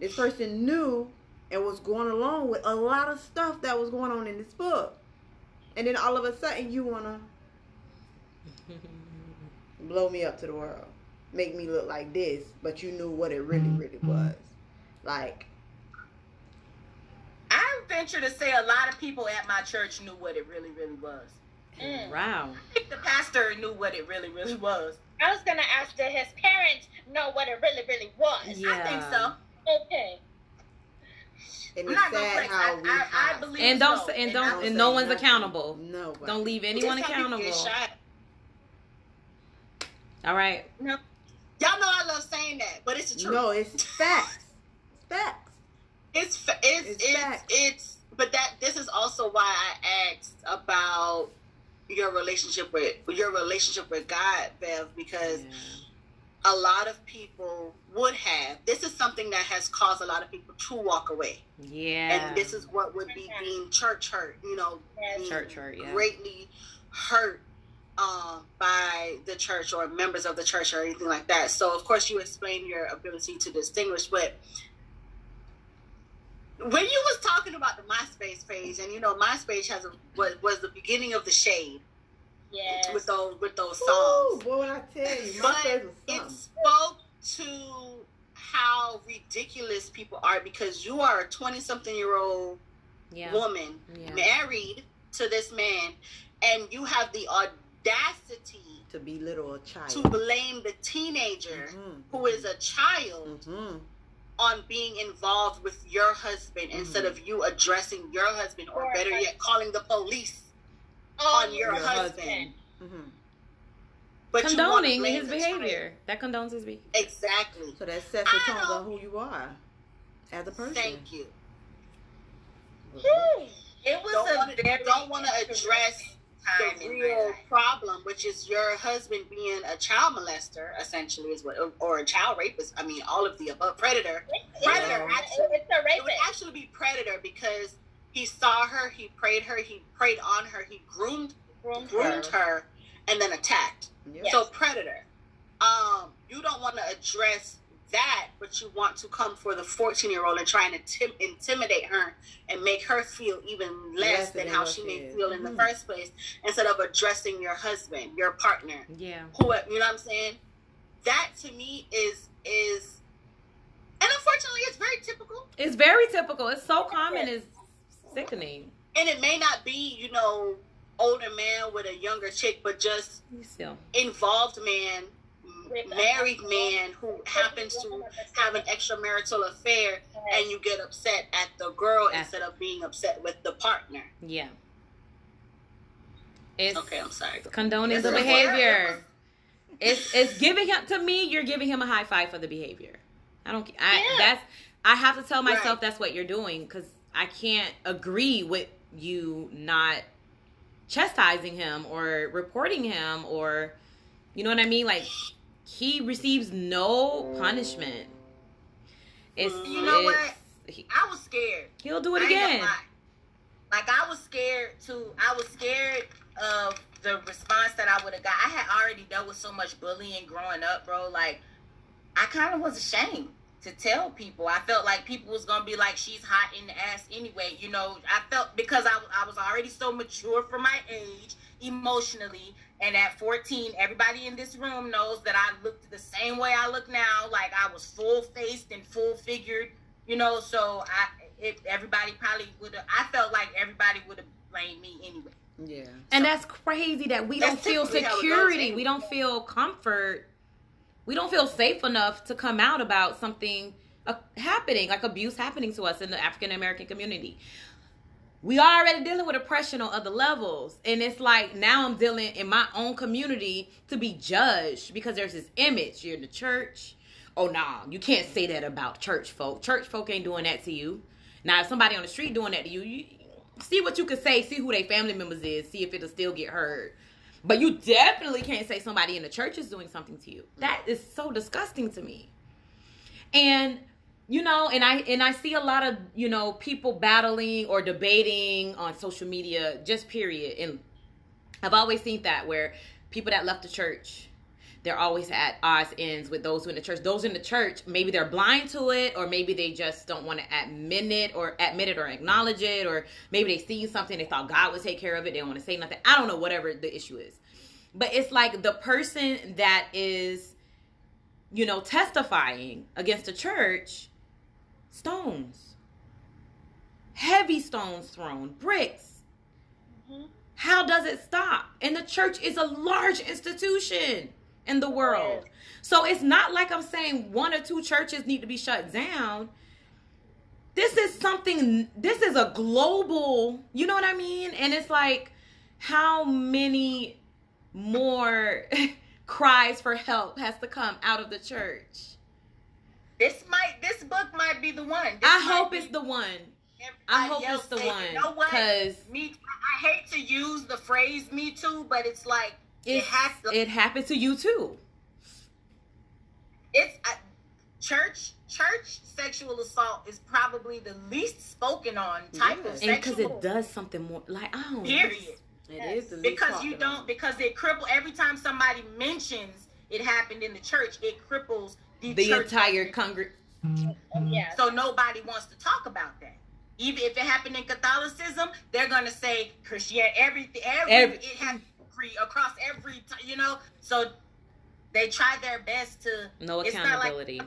This person knew and was going along with a lot of stuff that was going on in this book. And then all of a sudden you wanna blow me up to the world. Make me look like this, but you knew what it really, really was. Like, I venture to say a lot of people at my church knew what it really, really was. Mm. wow. I think the pastor knew what it really, really was. I was gonna ask, did his parents know what it really, really was? Yeah. I think so. Okay. And I'm it's sad flex. how I, we I, I hide. believe And don't so. say- and don't Don't and no one's nothing. accountable. No, but- Don't leave anyone Just how people get accountable. All right. No. Y'all know I love saying that, but it's the truth. No, it's facts. Facts. It's fa- it's It's it's, facts. it's but that this is also why I asked about your relationship with your relationship with God, Bev, because a lot of people would have. This is something that has caused a lot of people to walk away. Yeah. And this is what would be deemed church hurt, you know, being Church hurt, yeah. greatly hurt um, by the church or members of the church or anything like that. So, of course, you explain your ability to distinguish, but when you was talking about the MySpace page, and you know, MySpace has a was, was the beginning of the shade Yes. with those with those Ooh, songs. boy, when I tell you, my But favorite it song. spoke to how ridiculous people are because you are a 20 something year old yeah. woman Yeah. married to this man and you have the audacity To belittle a child. to blame the teenager Mhm. who is a child hmm on being involved with your husband instead of you addressing your husband or better yet calling the police on your, Your husband. hmm But you Condoning his the child. behavior. That condones his behavior. Exactly. So that sets the tone don't- of who you are as a person. Thank you. It was Don't a wanna- very don't want to address the real problem, which is your husband being a child molester, essentially, is what, or a child rapist. I mean, all of the above. Predator. Predator. Yeah. Actually, It's a it would actually be predator because he saw her, he preyed her, he preyed on her, he groomed groomed groomed her, and then attacked. Yep. So predator. Um, you don't want to address that, but you want to come for the 14 year old and try and intim- intimidate her and make her feel even less, than how she may feel in the Mhm. first place, instead of addressing your husband, your partner, Yeah. who you know what I'm saying. That to me is is, and unfortunately, it's very typical. It's very typical. It's so common. It's sickening. And it may not be, you know, older man with a younger chick, but just involved man, married man who happens to have an extramarital affair, and you get upset at the girl At- instead of being upset with the partner. Yeah. It's Okay, I'm sorry. condoning the behavior. It's it's giving him to me. You're giving him a high five for the behavior. I don't. I Yeah. that's. I have to tell myself Right. that's what you're doing because I can't agree with you not chastising him or reporting him or, you know what I mean. Like he receives no punishment. It's You know it's- what? he- I was scared. he'll do it I again. Like I was scared to. I was scared of the response that I would have got. I had already dealt with so much bullying growing up, bro. Like I kind of was ashamed to tell people. I felt like people was gonna be like, "She's hot in the ass anyway." You know, I felt because I I was already so mature for my age emotionally. And at 14, everybody in this room knows that I looked the same way I look now. Like I was full faced and full figured, you know. So I, if everybody probably would have, I felt like everybody would have blamed me anyway. Yeah. And that's crazy that we don't feel typically how it goes, security. We don't feel comfort. We don't feel safe enough to come out about something uh, happening, like abuse happening to us in the African American community. We are already dealing with oppression on other levels. And it's like now I'm dealing in my own community to be judged because there's this image. You're in the church. Oh, nah, you can't say that about church folk. Church folk ain't doing that to you. Now, if somebody on the street doing that to you, you see what you can say, see who their family members is, see if it'll still get heard. But you definitely can't say somebody in the church is doing something to you. That is so disgusting to me. And you know, and I and I see a lot of, you know, people battling or debating on social media just period. And I've always seen that where people that left the church they're always at odds ends with those who in the church. Those in the church, maybe they're blind to it, or maybe they just don't want to admit it or admit it or acknowledge it, or maybe they seen something they thought God would take care of it. They don't want to say nothing. I don't know, whatever the issue is. But it's like the person that is, you know, testifying against the church, stones, heavy stones thrown, bricks. Mm-hmm. How does it stop? And the church is a large institution in the world. So it's not like I'm saying one or two churches need to be shut down. This is something, this is a global, you know what I mean? And it's like, how many more cries for help has to come out of the church? This might, this book might be the one. This I hope be- it's the one. I hope it's the one You know what? because Me, I hate to use the phrase "me too," but it's like it it has to. it happened to you too. it's uh, church church sexual assault is probably the least spoken on type Yeah. of And because it does something more like I don't know. period. It is the least Because you don't about. because it cripple every time somebody mentions it happened in the church, it cripples the, The church. entire congregation. Yeah. So nobody wants to talk about that. Even if it happened in Catholicism, they're gonna say Christian Everything, every, Every- it happened free across every, t- you know. So they try their best to. No it's not like- accountability.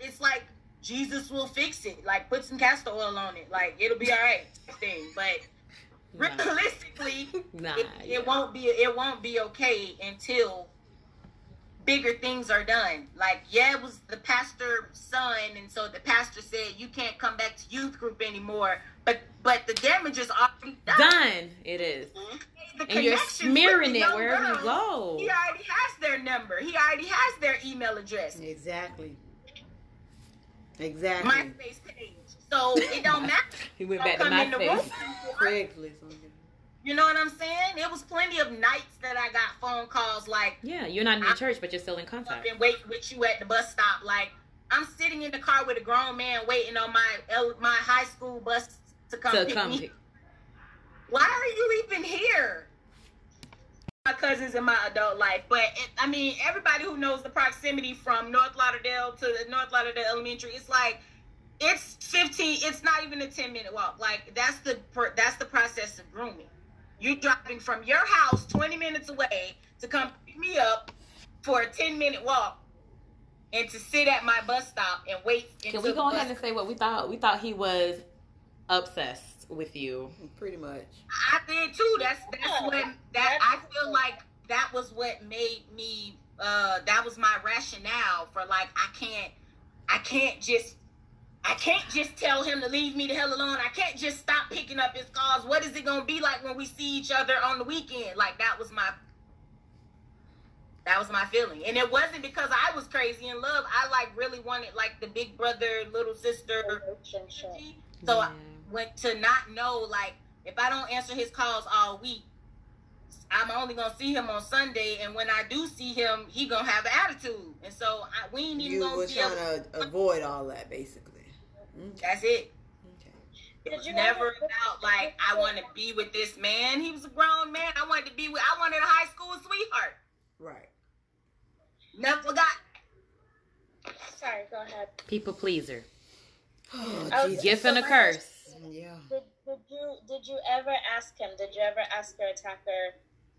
It's like Jesus will fix it. Like put some castor oil on it. Like it'll be all right. Thing, but Nah, realistically, nah, it, yeah. it won't be it won't be okay until bigger things are done. Like, yeah, it was the pastor's son, and so the pastor said you can't come back to youth group anymore. But but the damage is already done. done. It is, mm-hmm. The and you're smearing it wherever you go. He already has their number. He already has their email address. Exactly. Exactly. MySpace page. So it don't matter. He went back to. MySpace. Craigslist. You know what I'm saying? It was plenty of nights that I got phone calls like, Yeah, you're not in the church, but you're still in contact. and wait with you at the bus stop. Like I'm sitting in the car with a grown man waiting on my my high school bus to come To pick come, me. pick- Why are you even here? My cousins in my adult life, but it, I mean, everybody who knows the proximity from North Lauderdale to the North Lauderdale Elementary, it's like it's 15. It's not even a 10 minute walk. Like that's the that's the process of grooming. You driving from your house 20 minutes away to come pick me up for a 10 minute walk and to sit at my bus stop and wait. Can we go ahead and say what we thought? We thought he was obsessed with you. Pretty much. I did too. That's that's Yeah, what that I feel like that was what made me uh that was my rationale for like I can't I can't just I can't just tell him to leave me the hell alone. I can't just stop picking up his calls. What is it gonna be like when we see each other on the weekend? Like that was my that was my feeling. And it wasn't because I was crazy in love. I like really wanted like the big brother, little sister Relationship. so Yeah. went to not know like if I don't answer his calls all week, I'm only gonna see him on Sunday, and when I do see him, he gonna have an attitude, and so I, we ain't even You gonna were be trying able. to avoid all that, basically. Okay. That's it. okay. It was you never about like I want to be with this man. He was a grown man. I wanted to be with. I wanted a high school sweetheart. Right. Never forgot. Sorry, go ahead. People pleaser. Oh, Oh, Jesus. Gift and a curse. Yeah. Did, did you did you ever ask him? Did you ever ask your attacker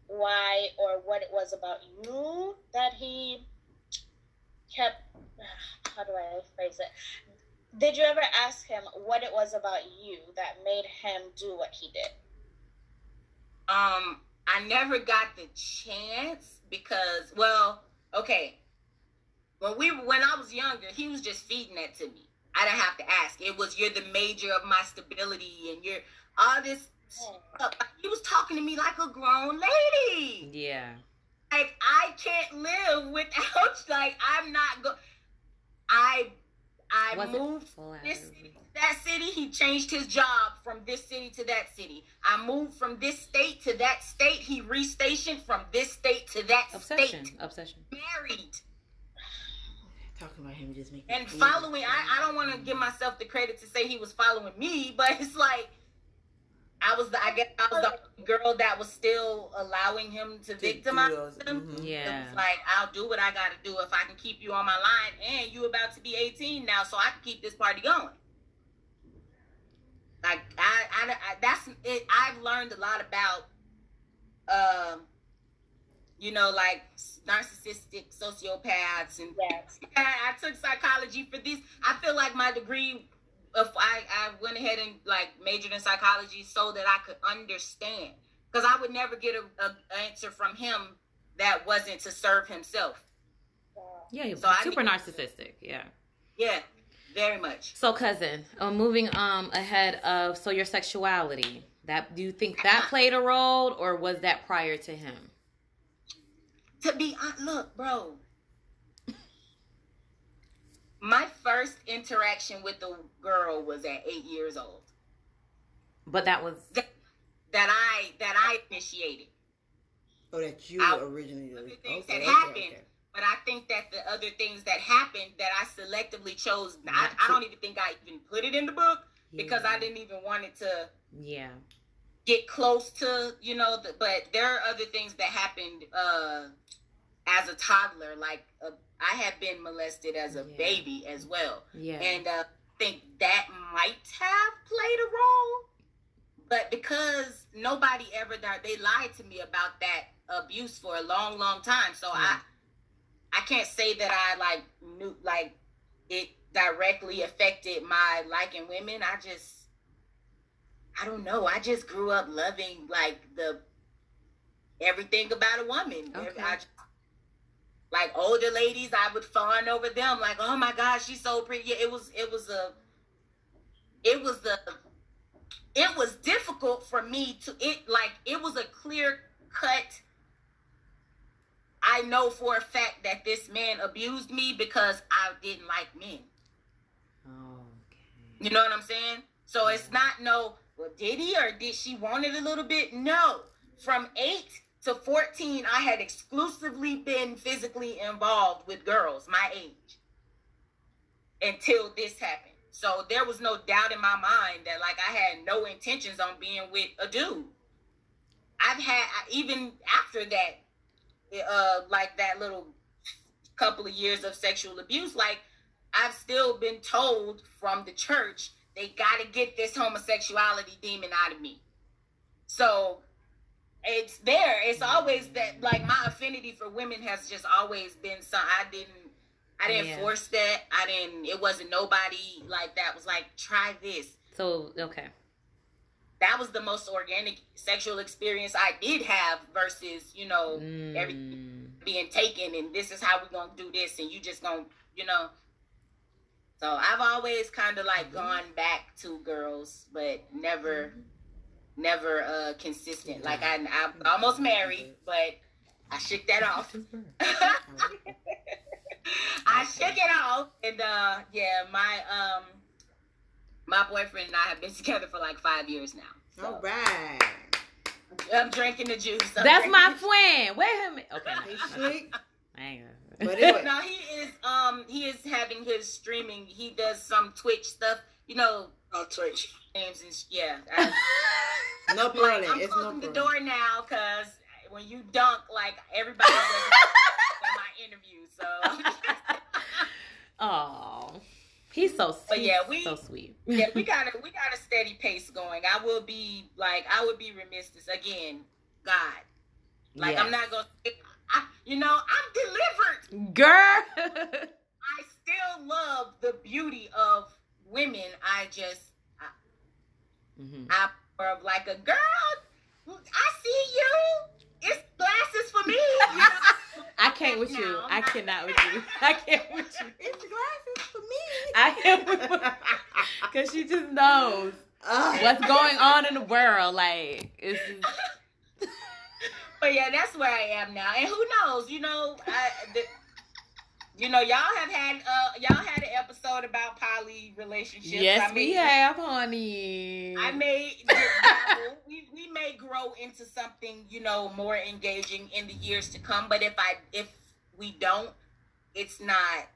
why or what it was about you that he kept? How do I phrase it? Did you ever ask him what it was about you that made him do what he did? Um, I never got the chance because, well, okay. When we when I was younger, he was just feeding that to me. I didn't have to ask. It was you're the major of my stability, and you're all this stuff. He was talking to me like a grown lady. Yeah. Like I can't live without. Like I'm not go. I I Was moved flattery? this city to that city. He changed his job from this city to that city. I moved from this state to that state. He restationed from this state to that Obsession. state. Obsession. Obsession. Married Talking about him just making and following. I, I don't want to give myself the credit to say he was following me, but it's like I was the. I guess I was the girl that was still allowing him to To victimize those- him. mhm. It Yeah. was like I'll do what I got to do if I can keep you on my line, and you about to be 18 now, so I can keep this party going. Like I, I, I that's it. I've learned a lot about, um, you know, like narcissistic sociopaths, and Yes. I, I took psychology for this. I feel like my degree. Of, I, I went ahead and like majored in psychology so that I could understand because I would never get a, a answer from him that wasn't to serve himself. Yeah. He was So I super mean- narcissistic. Yeah. Yeah, very much. So, cousin, uh, moving um ahead of so your sexuality. That do you think that played a role, or was that prior to him? To be look, bro. My first interaction with the girl was at eight years old. But that was that, that I that I initiated. Oh, that you I- originally Other things Okay, that okay, happened. okay. But I think that the other things that happened that I selectively chose, I, I don't even think I even put it in the book because I didn't even want it to Yeah. get close to, you know, the, but there are other things that happened uh, as a toddler. Like uh, I have been molested as a Yeah. baby as well. Yeah. And uh, I think that might have played a role. But because nobody ever, they lied to me about that abuse for a long, long time. So I, I can't say that I like knew, like it directly affected my liking women. I just, I don't know. I just grew up loving like the everything about a woman. Okay. I just- like older ladies, I would fawn over them. Like, oh my gosh, she's so pretty. Yeah, it was, it was a, it was the, it was difficult for me to it. Like, it was a clear cut. I know for a fact that this man abused me because I didn't like men. okay. You know what I'm saying? So it's not no, well, did he or did she want it a little bit? No. From 8 to 14, I had exclusively been physically involved with girls my age until this happened. So there was no doubt in my mind that like I had no intentions on being with a dude. I've had even after that, uh, like that little couple of years of sexual abuse, like I've still been told from the church they got to get this homosexuality demon out of me. So it's there. It's always that like my affinity for women has just always been some. I didn't. I didn't Yeah. force that. I didn't. It wasn't nobody like that was like try this. So okay. That was the most organic sexual experience I did have versus you know Mm. everything being taken and this is how we're gonna do this and you just gonna you know so i've always kind of like gone back to girls but never never uh consistent like i i'm almost married but i shook that off i shook it off and uh yeah my um my boyfriend and i have been together for like five years now so All right. i'm drinking the juice I'm That's my the- friend. Wait a minute. Okay. Hey, slick. I ain't But gonna- anyway. No, he is. Um, he is having his streaming. He does some Twitch stuff. You know, Oh, Twitch. Games and sh- yeah. I, No like, problem. I'm It's closing no the door now because when you dunk, like everybody in my interview. So Oh, he's so sweet. But yeah, we- so sweet. yeah, we got a we got a steady pace going. I will be like I would be remiss to again, God. Like I'm not gonna. I, you know, I'm delivered. girl. I still love the beauty of women. I just Mhm. I'm more of like a girl. I see you. It's glasses for me. You know? I can't with you. No, I not- cannot with you. I can't with you. It's glasses for me. I can't with because she just knows Uh, what's going on in the world. Like it's just, But yeah, that's where I am now. And who knows? You know, I, the, you know, y'all have had uh y'all had an episode about poly relationships. yes, I we have, honey. I may we we may grow into something you know more engaging in the years to come. But if I if we don't, it's not.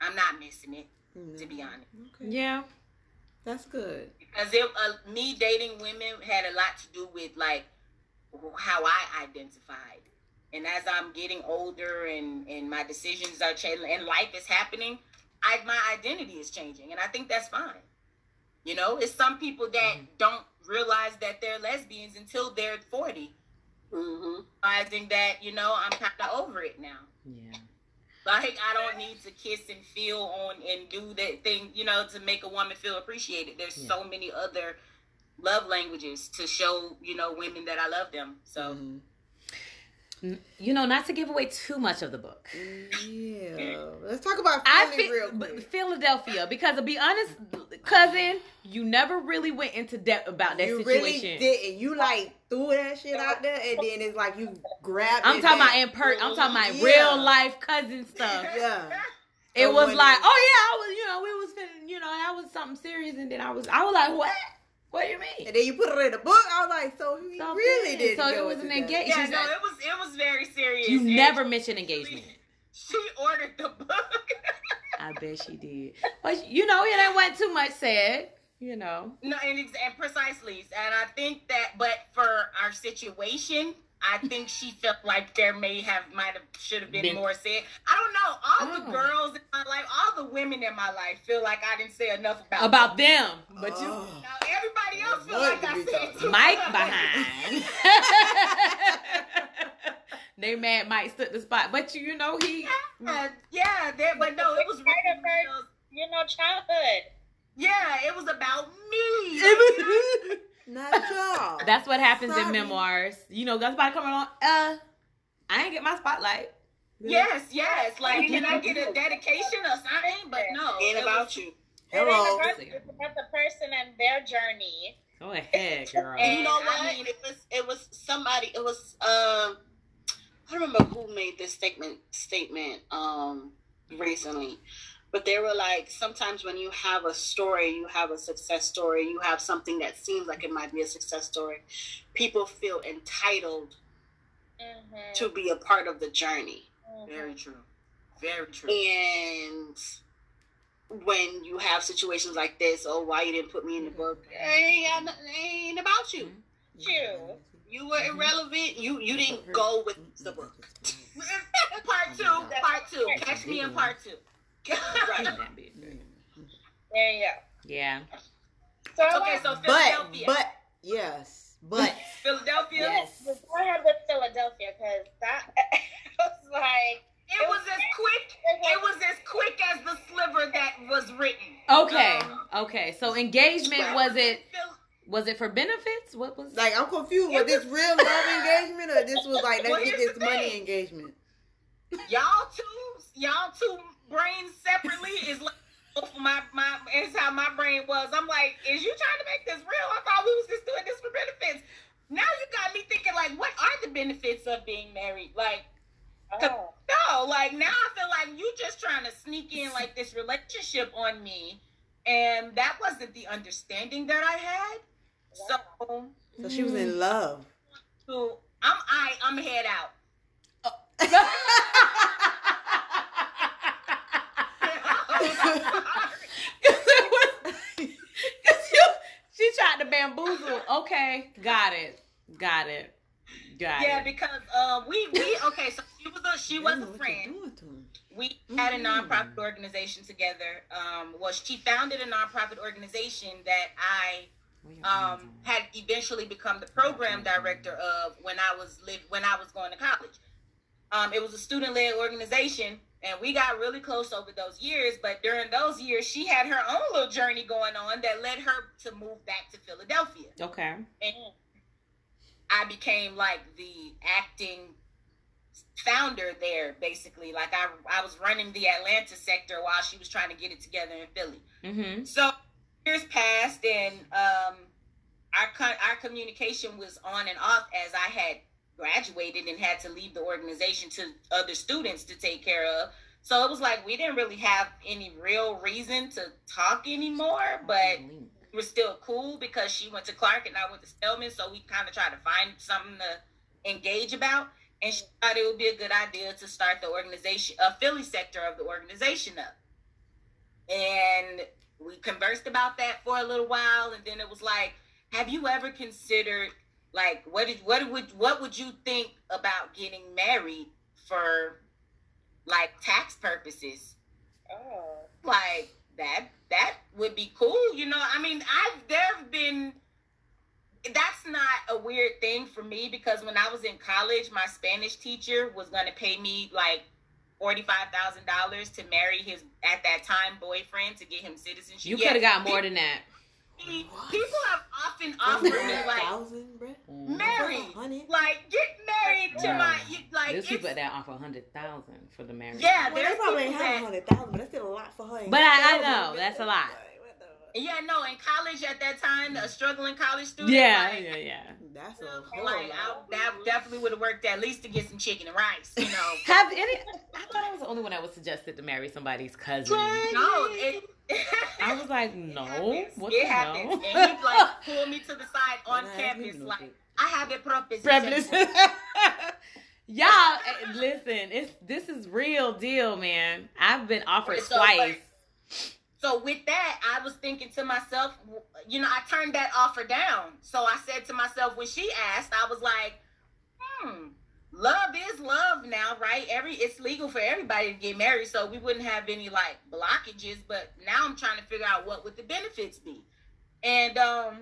I'm not missing it to be honest. Okay. yeah. That's good. because it uh, me dating women had a lot to do with like how I identified. And as I'm getting older and and my decisions are changing and life is happening, I my identity is changing, and I think that's fine. You know, it's some people that don't realize that they're lesbians until they're 40, Mm-hmm. realizing that you know I'm kind of over it now. Yeah. Like I don't need to kiss and feel on and do that thing, you know, to make a woman feel appreciated. There's Yeah. so many other love languages to show, you know, women that I love them. So Mhm. You know, not to give away too much of the book. Yeah. Let's talk about I feel real quick. Philadelphia because to be honest, cousin, you never really went into depth about that you really didn't. You like threw that shit out there, and then it's like you grabbed. I'm it talking about in per. I'm talking about Yeah. real life cousin stuff. Yeah. It was like, oh yeah, I was, you know, we was, you know, that was something serious, and then I was, I was like, what? What do you mean? And then you put it in the book. I was like, so he So really did. So it was an engagement. Yeah, She's no, like- it was it was very serious. You And never mentioned engagement. She ordered the book. I bet she did. But you know, it ain't wasn't too much said. You know. no, and, and precisely, and I think that, but for our situation, I think she felt like there may have, might have, should have been, Been- more said. I don't know. All Oh. the girls in my life, all the women in my life, feel like I didn't say enough about About them. But you Oh. Now, everybody else feel What like I said too Mike much. behind. they mad Mike stood the spot. But you, you know, he Yeah, yeah, there, but no, it was Part of really, her- You know, childhood. yeah, it was about me. Not y'all. That's what happens in memoirs. You know, that's somebody coming on. Uh, I ain't get my spotlight. Yes, yes. Like, can I get a dedication or something? But no, Ain't about was- you. It ain't about, it's about the person and their journey. Go ahead, girl. And you know what? I mean- it was it was somebody. It was um. I don't remember who made this statement statement um recently, but they were like, sometimes when you have a story, you have a success story, you have something that seems like it might be a success story, people feel entitled Mm-hmm. to be a part of the journey. Mm-hmm. Very true. Very true. And when you have situations like this, oh, why you didn't put me in the book? It ain't, got nothing- it ain't about you. Mm-hmm. You. You were mm-hmm. irrelevant. You you didn't go with the book. part two. Part two. Catch me in part two. Right. That bitch. There you go. Yeah. So Okay, want so Philadelphia. but, yes. But, Philadelphia. yes. to go ahead with Philadelphia because that was like It was as quick. It was as quick as the sliver that was written. Okay. Um, Okay. So engagement was it? Phil- Was it for benefits? What was? Like, I'm confused. Was It this real love engagement or this was like, Well, let's get this money thing. engagement? Y'all two, y'all two brains separately is like both of my my. Is how my brain was. I'm like, is you trying to make this real? I thought we was just doing this for benefits. Now you got me thinking like, what are the benefits of being married? Like, oh, no, like now I feel like you just trying to sneak in like this relationship on me, and that wasn't the understanding that I had. So, So she was in mm. love. so I'm I I'm head out. she tried to bamboozle. Okay, got it, got it, got yeah, it. Yeah, because uh, we we okay. So she was a she was a friend. you're doing to him. We had a Mm. nonprofit organization together. Um, well, she founded a nonprofit organization that I um, had eventually become the program director of when I was live when I was going to college. Um, it was a student led organization, and we got really close over those years. But during those years, she had her own little journey going on that led her to move back to Philadelphia, Okay. and I became like the acting founder there, basically. Like I, I was running the Atlanta sector while she was trying to get it together in Philly. Mm-hmm. So years passed, and um, our our communication was on and off as I had graduated and had to leave the organization to other students to take care of. So it was like we didn't really have any real reason to talk anymore, but we're still cool because she went to Clark and I went to Spelman, so we kind of tried to find something to engage about. And she thought it would be a good idea to start the organization, a Philly sector of the organization up. And we conversed about that for a little while, and then it was like, have you ever considered like what did what would what would you think about getting married for like tax purposes? oh, like that that would be cool you know i mean i've there have been that's not a weird thing for me because when i was in college my spanish teacher was going to pay me like $45000 to marry his at that time boyfriend to get him citizenship You could have got more than that. Pe- people have often offered me like thousand, bruh. marry Honey. like get married to Yeah. my like There's it's, people that offer a hundred thousand for the marriage. yeah Well, they there's probably people ain't have a hundred thousand, but that's still a lot for her. But I- I know, that's a lot. Like, what the- yeah no in college at that time a struggling college student Yeah, like, yeah, yeah. That's a Like whole I, lot. that definitely would have worked at least to get some chicken and rice, you know. Have any? I thought I was the only one that was suggested to marry somebody's cousin. no, it, I was like, no. happens. What it the happens. hell? And he like pulled me to the side on Nah, campus, like it. I have a proposition. Rebels. Y'all, eh, listen, it's this is real deal, man. I've been offered So, twice. So with that, I was thinking to myself, you know, I turned that offer down. So I said to myself when she asked, I was like, hmm, love is love now, right? Every it's legal for everybody to get married, so we wouldn't have any like blockages. But now I'm trying to figure out what would the benefits be. And um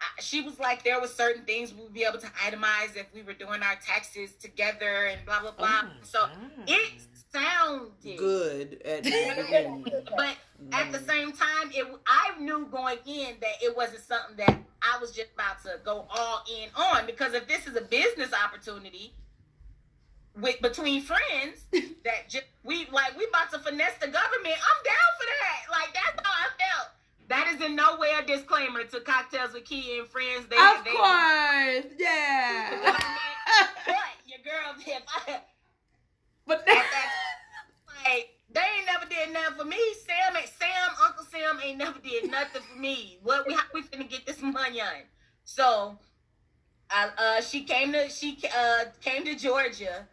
I- she was like there were certain things we would be able to itemize if we were doing our taxes together and blah blah Oh blah. my so God. it sounded Good at the beginning. but at the same time, it I knew going in that it wasn't something that I was just about to go all in on because if this is a business opportunity with between friends that just we like we about to finesse the government, I'm down for that. Like that's how I felt. That is in no way a disclaimer to cocktails with Key and friends. They, Of they, course, yeah. But your girl, if I, but that like they ain't never did nothing for me. Sam ain't Sam, Uncle Sam ain't never did nothing for me. What we how we finna get this money on? So I uh she came to she uh came to Georgia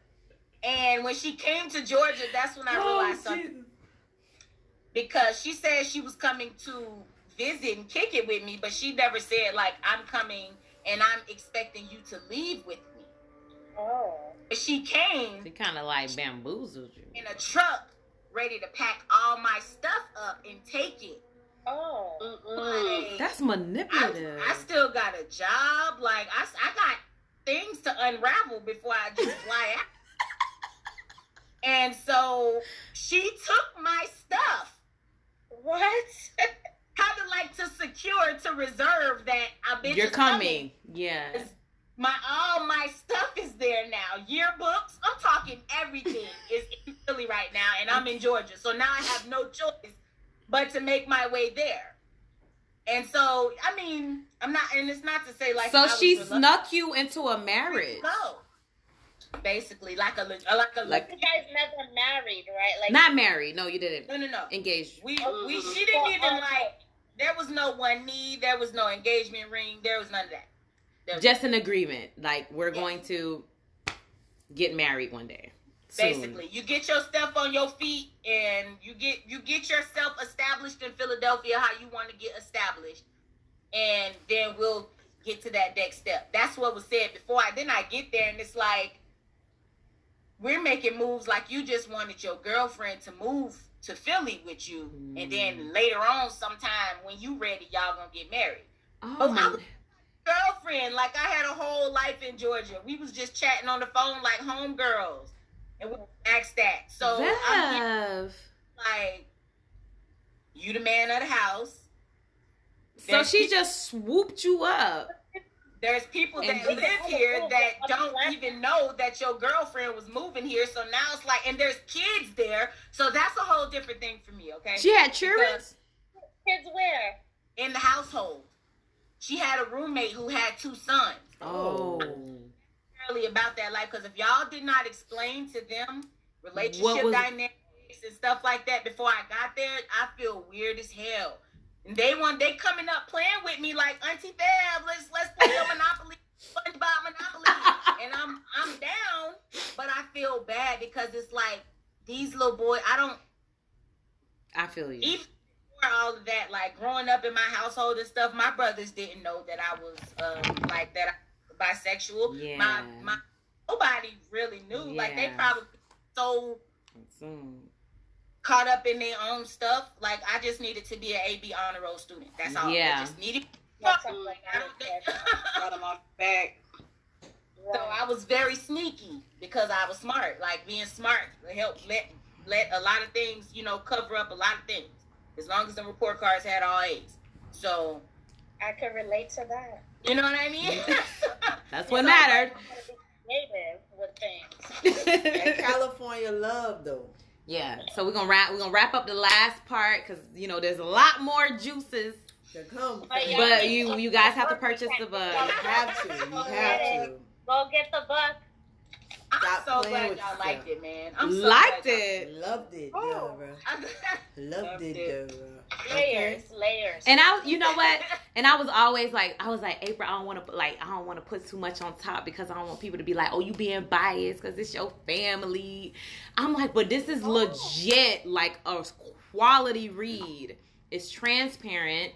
and when she came to Georgia, that's when I Oh, realized something because she said she was coming to visit and kick it with me, but she never said like I'm coming and I'm expecting you to leave with me. Oh. But she came She kind of like bamboozled you. in a truck ready to pack all my stuff up and take it. Oh. Like, That's manipulative. I still got a job. Like I, I got things to unravel before I just fly out. And so she took my stuff, What? kind of like to secure, to reserve that I've been. You're coming. Yeah. My all my stuff is there now. Yearbooks. I'm talking everything is in Philly right now, and I'm in Georgia. So now I have no choice but to make my way there. And so, I mean, I'm not, and it's not to say like. So I was she reluctant. snuck you into a marriage. No. Basically, like a, like a, Like- You guys never married, right? Like Not married. No, you didn't. no, no, no. Engaged. We, we, she didn't oh, even like. There was no one knee. There was no engagement ring. There was none of that. Just an agreement. Like we're Yeah. going to get married one day. Soon. basically you get your stuff on your feet and you get you get yourself established in philadelphia how you want to get established and then we'll get to that next step that's what was said before i then i get there and it's like we're making moves like you just wanted your girlfriend to move to philly with you and then mm. later on sometime when you ready y'all gonna get married Oh my. I- girlfriend. Like i had a whole life in georgia. We was just chatting on the phone like homegirls. And we asked that. So i'm like you the man of the house. So she peop- just swooped you up. there's people that And- live here that don't even know that your girlfriend was moving here. So now it's like and there's kids there. So that's a whole different thing for me okay? She had children. Kids where? in the household she had a roommate who had two sons Oh. early about that life because if y'all did not explain to them relationship dynamics and stuff like that before I got there, I feel weird as hell. And they want they coming up playing with me like Auntie Fab, let's let's play your Monopoly, SpongeBob Monopoly, and I'm I'm down, but I feel bad because it's like these little boys. I don't I feel you. even all of that, like growing up in my household and stuff, my brothers didn't know that I was um, like that I bisexual. Yeah. My my nobody really knew. Like they probably so Soon. caught up in their own stuff. Like I just needed to be an AB honor roll student. That's all. Yeah. I just needed. Not something like I that. don't- Got him off back. so I was very sneaky because I was smart. Like being smart helped let let a lot of things, you know, cover up a lot of things. As long as the report cards had all A's. So I could relate to that. you know what I mean? That's what mattered. Creative with things. That California love though. yeah. So we're gonna wrap. We're gonna wrap up the last part because you know there's a lot more juices, To come. But yeah. but you you guys have to purchase the You have to. You have to. Go get the book. I'm Stop so playing glad with y'all yourself. liked it, man. I'm so Liked glad y'all- it. Loved it, Oh. Deborah. I'm- Loved Loved it, it. Deborah. Layers, layers. And I, you know what? And I was always like, I was like, April, I don't want to like, I don't want to put too much on top because I don't want people to be like, oh, you being biased because it's your family. I'm like, but this is oh. legit, like a quality read. It's transparent.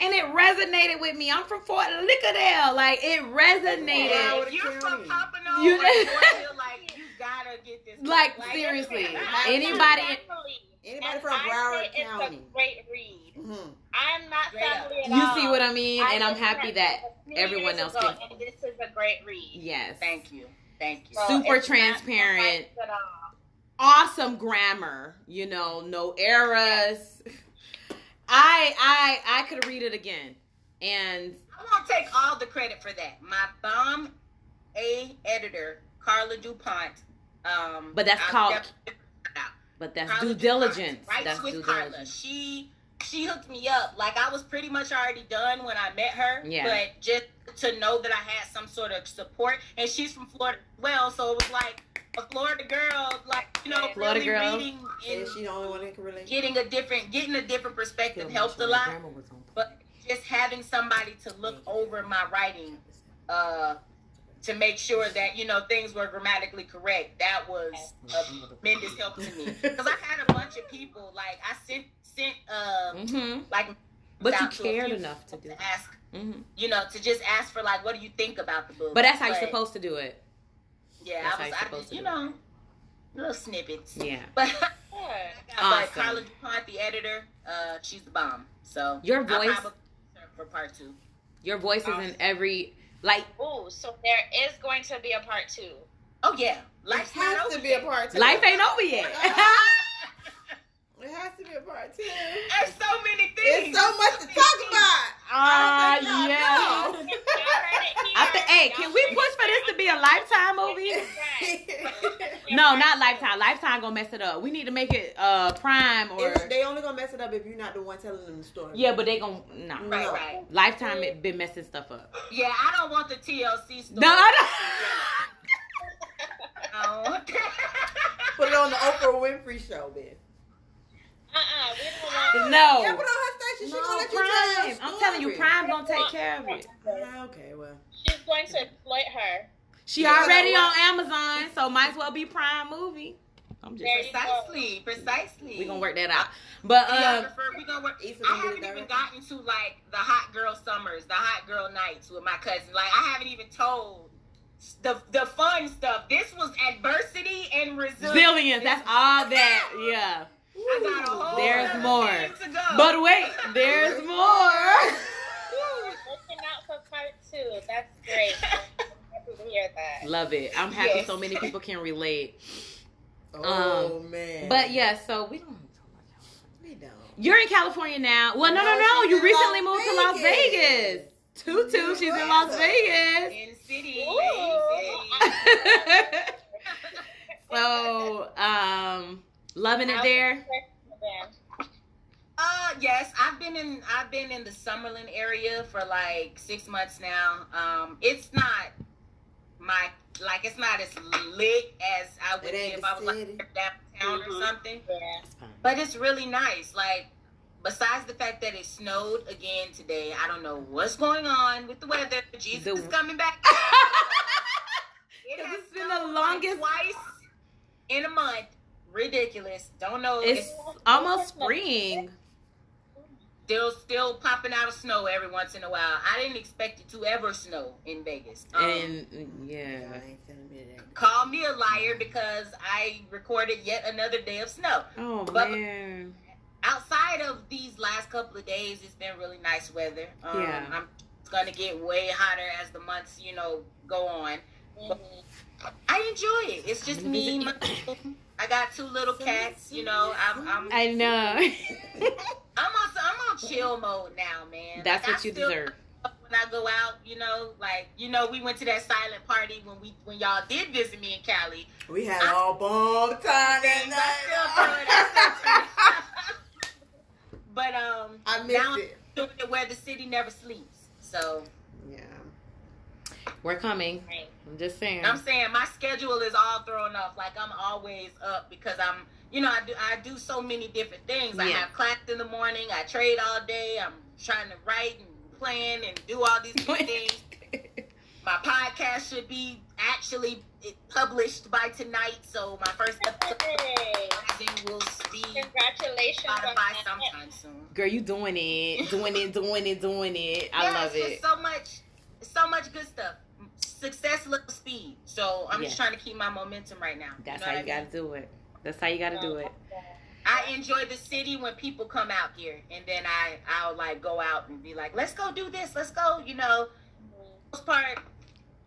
And it resonated with me. I'm from Fort Lickadale. Like it Yeah, resonated. if you're from County. Pompano, You- or like you gotta get this. book. Like, seriously. Anybody- Anybody from Broward County. It's a great read. hmm I'm not family at You all. see what I mean? And I'm happy that them a few everyone else ago, can. And this is a great read. Yes. Thank you, thank you. So Super it's transparent. biased at all. awesome grammar. You know, no errors. I I I could read it again, and I won't take all the credit for that. My bomb A editor, Carla DuPont. Um, But that's I'll called but that's Carla due diligence. Writes That's with due Carla. diligence. She she hooked me up. Like I was pretty much already done when I met her. Yeah. But just to know that I had some sort of support, and she's from Florida well, so it was like a Florida girl, like you know, Florida really girl. reading and Is she the only one that can relate? getting a different, getting a different perspective helped a lot. But just having somebody to look over my writing uh, to make sure that you know things were grammatically correct. That was a tremendous help to me because I had a bunch of people like I sent sent uh, hmm like But you out to cared enough to do to it. ask hmm you know to just ask for like what do you think about the book. But that's how you're supposed to do it. Yeah, that's I was you're I supposed just to you know little snippets. Yeah. But Yeah. but Awesome. Carla DuPont, the editor, uh, she's the bomb. So Your I'll voice- for part two. Your voice is in every like Ooh, so there is going to be a part two. Oh yeah, life has to be a part two. life ain't over yet. It has to be a part two. There's so many things. There's so much to talk about. Ah, I yeah. know. Y'all heard it here. I think, hey, can we push for this to be a lifetime movie? No, not lifetime. Lifetime gonna mess it up. We need to make it uh prime or It's- they only gonna mess it up if you're not the one telling them the story. yeah, but they gonna nah. Right, No. right. Lifetime it been messing stuff up. Yeah, I don't want the TLC story. No, I I don't want. Put it on the Oprah Winfrey show, then. Uh-uh, we don't. No. Yeah, put on her station. She No, gonna let you tell Prime. your I'm telling you, story. Prime gonna take care of it. Yeah, okay, well. She's going to exploit her. She Yeah, already on Amazon, so might as well be Prime movie. I'm just There you go. Precisely, precisely. we gonna work that out. But um, Videographer, we gonna work. I haven't even director. gotten to like the hot girl summers, the hot girl nights with my cousin. Like I haven't even told the the fun stuff. This was adversity and resilience. Zillions, that's all that. Yeah. I got a whole There's other more. thing to go. But wait, there's more. Looking out for part two. That's great. I'm happy to hear that. Love it. I'm happy Yes. so many people can relate. Oh, man. But yeah, so we don't talk about California. We don't. You're in California now. Well, no, no, No, no. You recently Las moved to Las Vegas. Vegas. Tutu, she's in Las Vegas. in city, Ooh. city. so, um, loving it there. Uh yes, I've been in I've been in the Summerlin area for like six months now. Um, it's not my like it's not as lit as I would It be ain't if I was like downtown or Mhm. something. Yeah. But it's really nice. Like besides the fact that it snowed again today, I don't know what's going on with the weather. Jesus The- is coming back. It 'Cause has it's been the longest- like twice in a month. Ridiculous. Don't know. It's almost spring. still still popping out of snow every once in a while. I didn't expect it to ever snow in Vegas. Um, And yeah. Yeah, I ain't telling me that. call me a liar because I recorded yet another day of snow. Oh But- man. Outside of these last couple of days, it's been really nice weather. Um, Yeah. I'm it's gonna get way hotter as the months you know go on. Mhm. I enjoy it. It's just me. My, I got two little cats. You know, I'm I'm I know. I'm on I'm on chill mode now, man. That's Like, what I you still- deserve. when I go out, you know, like you know, we went to that silent party when we when y'all did visit me in Cali. We had all bomb time that I still night. But um, I now missed I'm it. doing it where the city never sleeps. So Yeah. We're coming. Right. I'm just saying. I'm saying my schedule is all thrown off. Like I'm always up because I'm, you know, I do I do so many different things. I Yeah. have class in the morning. I trade all day. I'm trying to write and plan and do all these things. My podcast should be actually published by tonight, so my first episode Hey, rising will be congratulations on Spotify that. sometime soon. Girl, you doing it, doing it, doing it, doing it. I yeah, love it. So much, so much good stuff. Success looks speed, so I'm just trying to keep my momentum right now. That's know how you I mean? gotta do it. That's how you gotta do it. I enjoy the city when people come out here, and then I I'll like go out and be like, let's go do this, let's go. You know, mm-hmm. most part,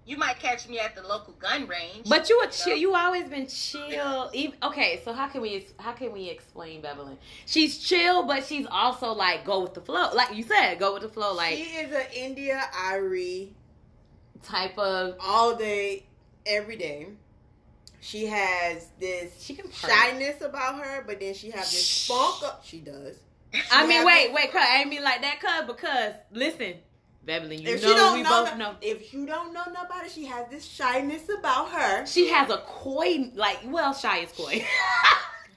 you might catch me at the local gun range. But you a know? chill. You always been chill. Even, okay, so how can we how can we explain Beverly? She's chill, but she's also like go with the flow. Like you said, go with the flow. Like she is an India Irie type of all day, every day. She has this she can. purr. shyness about her, but then she has this Shh. spunk up. She does. I mean, have wait, wait, cuz I ain't mean like that, cuz because listen, Beverly, you if know don't we know, both no- know. if you don't know nobody, she has this shyness about her. She has a coy, like, well, shy is coy,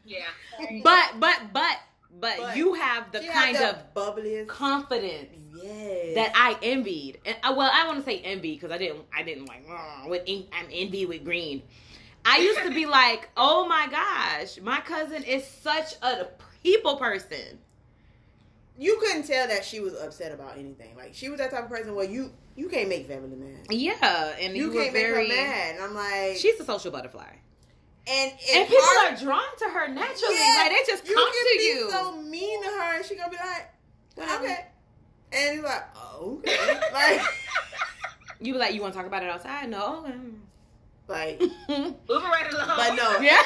yeah, but, but, but, but, But you have the kind of bubbliest. confidence yes. that I envied. And uh, well, I want to say envy because I didn't, I didn't like with en- I'm envy with green. I used to be like, oh my gosh, my cousin is such a people person. you couldn't tell that she was upset about anything. Like she was that type of person where you you can't make family mad. Yeah, and You, you, can't very. make her mad. And I'm like, She's a social butterfly, and and it's people hard- are drawn to her naturally. Yeah, like they just you come can to be you. so mean to her, and she gonna be like, Whatever. okay, and he's like, oh, okay, like, You be like, you want to talk about it outside? No. like, moving right along. but no, Yeah.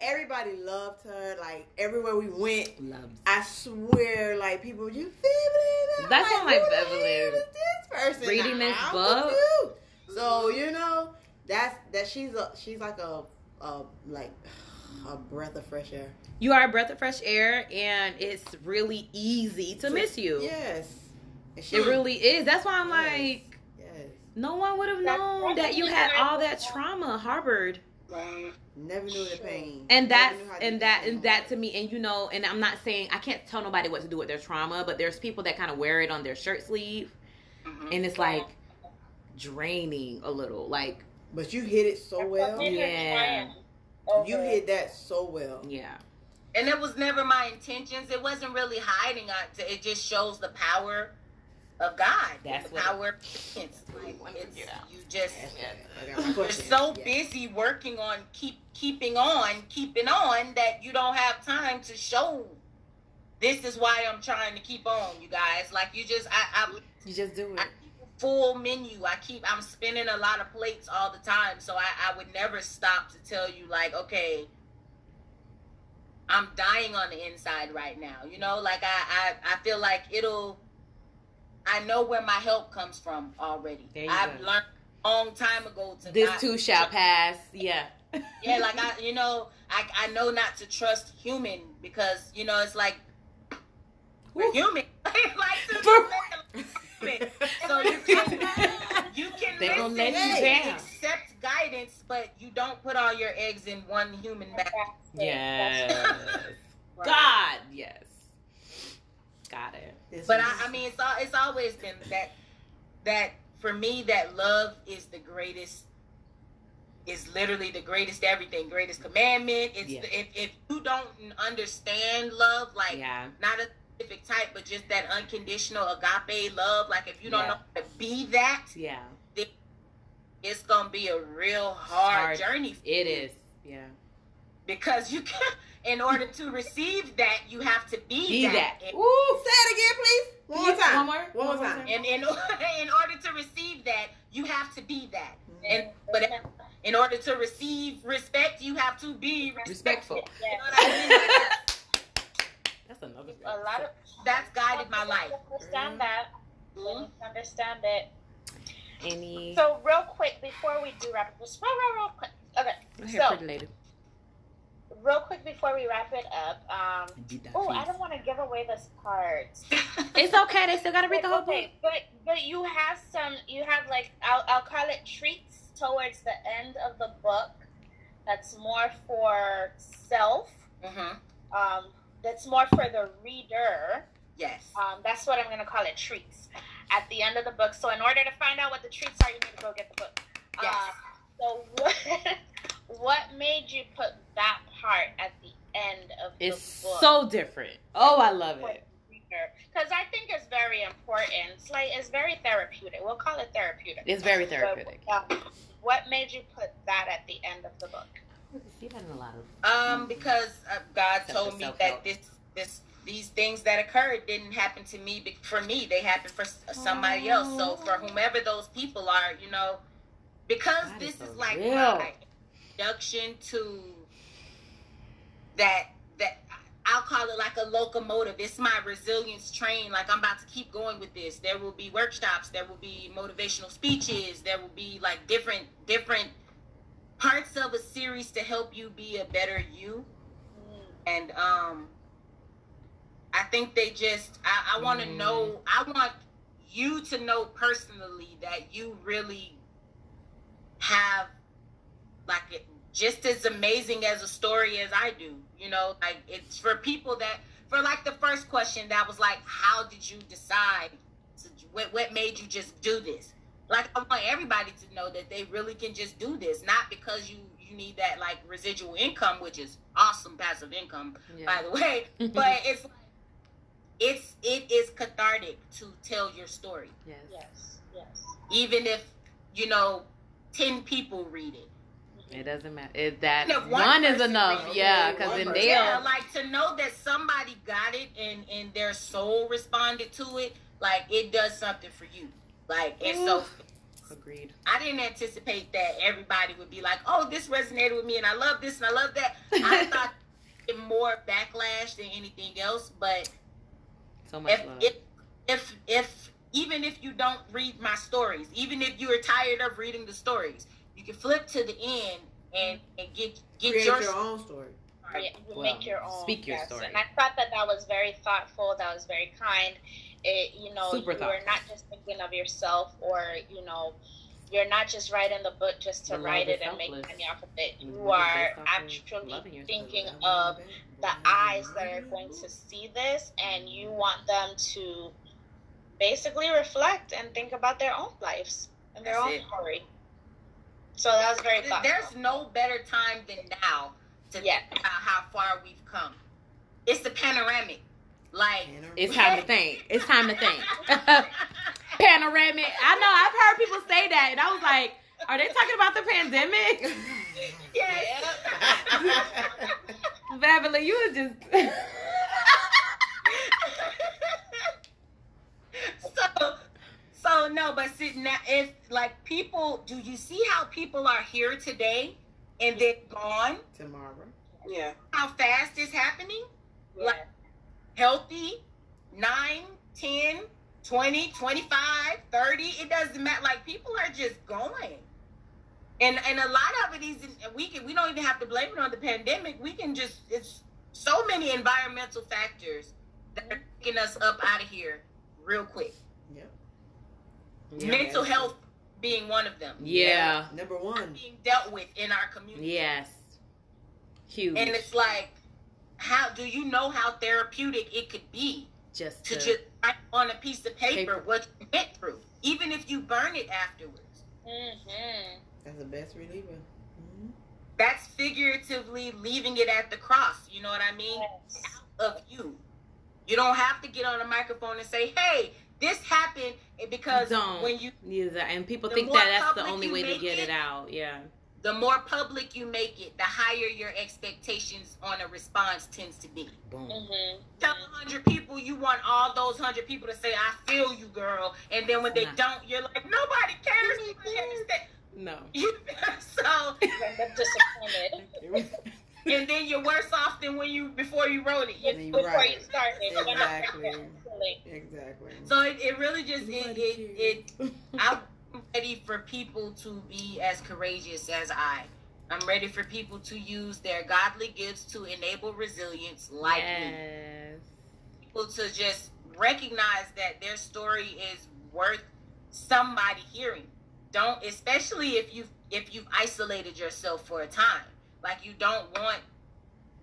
everybody loved her. Like everywhere we went, Loves. I swear, like people, you Beverly. I'm That's like, why my who the Beverly this person reading this book. confused. So you know, that's that she's a she's like a, a like a breath of fresh air. You are a breath of fresh air, and it's really easy to miss you. Yes, she- It really is. That's why I'm Yes. like, yes. no one would have known that you had all that trauma harbored. Right. Never knew the pain. And Never that's and that and that to me, and you know, and I'm not saying I can't tell nobody what to do with their trauma, but there's people that kind of wear it on their shirt sleeve, Mhm. and it's like draining a little. Like, But you hit it so well. Yeah. You hit that so well. yeah, And it was never my intentions. It wasn't really hiding. It It just shows the power of God. That's the what- power. of It's like it's, you just I you're so Yeah. busy working on keep keeping on, keeping on that you don't have time to show. This is why I'm trying to keep on, you guys. Like you just, I, I you just do it. I keep a full menu. I keep I'm spinning a lot of plates all the time. So I, I would never stop to tell you like, okay, I'm dying on the inside right now. You know, like I, I, I feel like it'll I know where my help comes from already. I've go. learned a long time ago to This not too shall pass. Yeah. yeah, like I, you know, I, I know not to trust human because you know it's like we're Ooh. human. like to For- So you can you can They listen, let you down. accept guidance, but you don't put all your eggs in one human basket. Yes. God, yes. Got it. This But was- I, I mean, it's all, it's always been that that for me that love is the greatest. Is literally the greatest everything, greatest commandment. It's Yeah. if if you don't understand love, like Yeah. not a specific type, but just that unconditional agape love. Like if you don't Yeah. know how to be that, Yeah. it's gonna be a real hard, Hard. journey. for It you. is. Yeah. because you can. In order to receive that, you have to be, Be that. that. And- Ooh. Say it again, please. One more time. One more. One more time. And in in order to receive that, you have to be that. Mm-hmm. And but in order to receive respect, you have to be respectful. Respectful. You know what I mean? That's another. A lot of That's guided my life. Understand that. Mhm. Understand it. Any. So real quick before we do wrap it, just real, real, real quick. Okay. Go ahead, So pretty lady. real quick before we wrap it up. Um. Oh, I don't want to give away this part. It's okay. They still gotta read the whole book. but but you have some. You have like I'll I'll call it treats towards the end of the book that's more for self. Mm-hmm. Um, that's more for the reader. Yes. Um, that's what I'm going to call it treats at the end of the book. So, in order to find out what the treats are, you need to go get the book. Yes. Uh, so, what, what made you put that part at the end of It's the book? It's so different. Oh, I love it. Because I think it's very important. It's like it's very therapeutic. We'll call it therapeutic. It's very But, therapeutic. uh, what made you put that at the end of the book? See that a lot of Um, because uh, God Except told me self-help. that this, this, these things that occurred didn't happen to me. be- For me, they happened for s- somebody else. So for whomever those people are, you know, because That this is is like real. my introduction to that. That I'll call it like a locomotive. It's my resilience train. Like I'm about to keep going with this. There will be workshops. There will be motivational speeches. There will be like different different parts of a series to help you be a better you. And um i think they just i, I want to Mm. know i want you to know personally that you really have like it just as amazing as a story as i do you know? Like it's for people that for like the first question that was like how did you decide to, what, what made you just do this like I want everybody to know that they really can just do this, not because you you need that like residual income, which is awesome passive income, by the way. But it's like it's it is cathartic to tell your story, yes. Yes, yes. even if you know ten people read it. It doesn't matter. It, that Even if one, is enough. reads it, Yeah, because then person. they'll. Yeah, like to know that somebody got it and and their soul responded to it, like it does something for you. Like and so Agreed. I didn't anticipate that everybody would be like, "Oh, this resonated with me, and I love this and I love that." I thought it more backlash than anything else. But So much if love. if if if even if you don't read my stories, even if you are tired of reading the stories, you can flip to the end and and get get Create your, your own story. Yeah, you Well, make your own. speak your yes. story. And I thought that that was very thoughtful. That was very kind. It, you know, Super you were thoughtful. not just thinking of yourself, or you know, you're not just writing the book just to write it and make selfless. money off of it. You based are actually thinking of the eyes that are going to see this, and you want them to basically reflect and think about their own lives and their That's own it. story. So that was very thoughtful. There's no better time than now to Yeah. think about how far we've come. It's the panoramic, like. it's time to think. It's time to think. Panoramic. I know. I've heard people say that, and I was like, "Are they talking about the pandemic?" Yes. Beverly, you were just. so, so no, but see now, if like people, do you see how people are here today and then gone? Tomorrow. Yeah. How fast it's happening? Yeah. Healthy, 9, 10, 20, 25, 30. It doesn't matter. Like people are just going. And and a lot of it is we can we don't even have to blame it on the pandemic. We can just it's so many environmental factors that are mm-hmm. taking us up out of here real quick. Yep. Yeah. Mental health being one of them. Yeah. Number one. Being dealt with in our community. Yes. Huge. And it's like, how do you know how therapeutic it could be just to to, just write on a piece of paper, Paper. what you went through, even if you burn it afterwards? Mm-hmm. That's the best reliever. Mhm. That's figuratively leaving it at the cross. You know what I mean? Yes. Of you. You don't have to get on a microphone and say, "Hey, this happened," because Don't. when you Yeah, and people think that that's the only way to get it, it, out. Yeah. The more public you make it, the higher your expectations on a response tends to be. Boom. Mm-hmm. Tell a hundred people you want all those hundred people to say, "I feel you, girl," and then when they Nah. don't, you're like, "Nobody cares." Nobody understand." No. You- so, disappointed. and then you're worse off than when you before you wrote it. Then you Before right. you started. Exactly. Exactly. So it, it really just it, it, it I'm ready for people to be as courageous as I. I'm ready for people to use their godly gifts to enable resilience like me. People to just recognize that their story is worth somebody hearing. don't especially if you if you've isolated yourself for a time. Like you don't want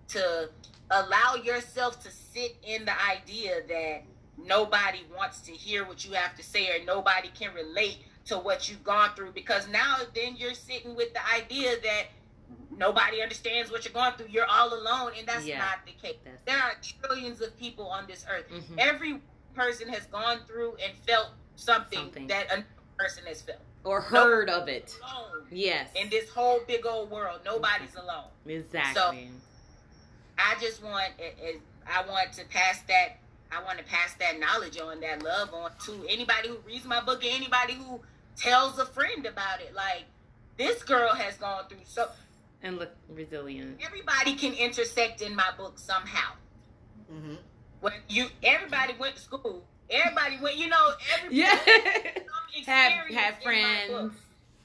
to allow yourself to sit in the idea that nobody wants to hear what you have to say or nobody can relate to what you've gone through because now then you're sitting with the idea that nobody understands what you're going through you're all alone and that's Yeah. not the case there are trillions of people on this earth Mhm. every person has gone through and felt something, Something. that another person has felt or heard of it. Yes. in this whole big old world nobody's alone Exactly. So I just want I want to pass that I want to pass that knowledge on that love on to anybody who reads my book and anybody who tells a friend about it. Like this girl has gone through so and look resilient. everybody can intersect in my book somehow. Mm-hmm. When you everybody went to school, everybody went. You know, everybody Yeah. some have experience have in my friends. book.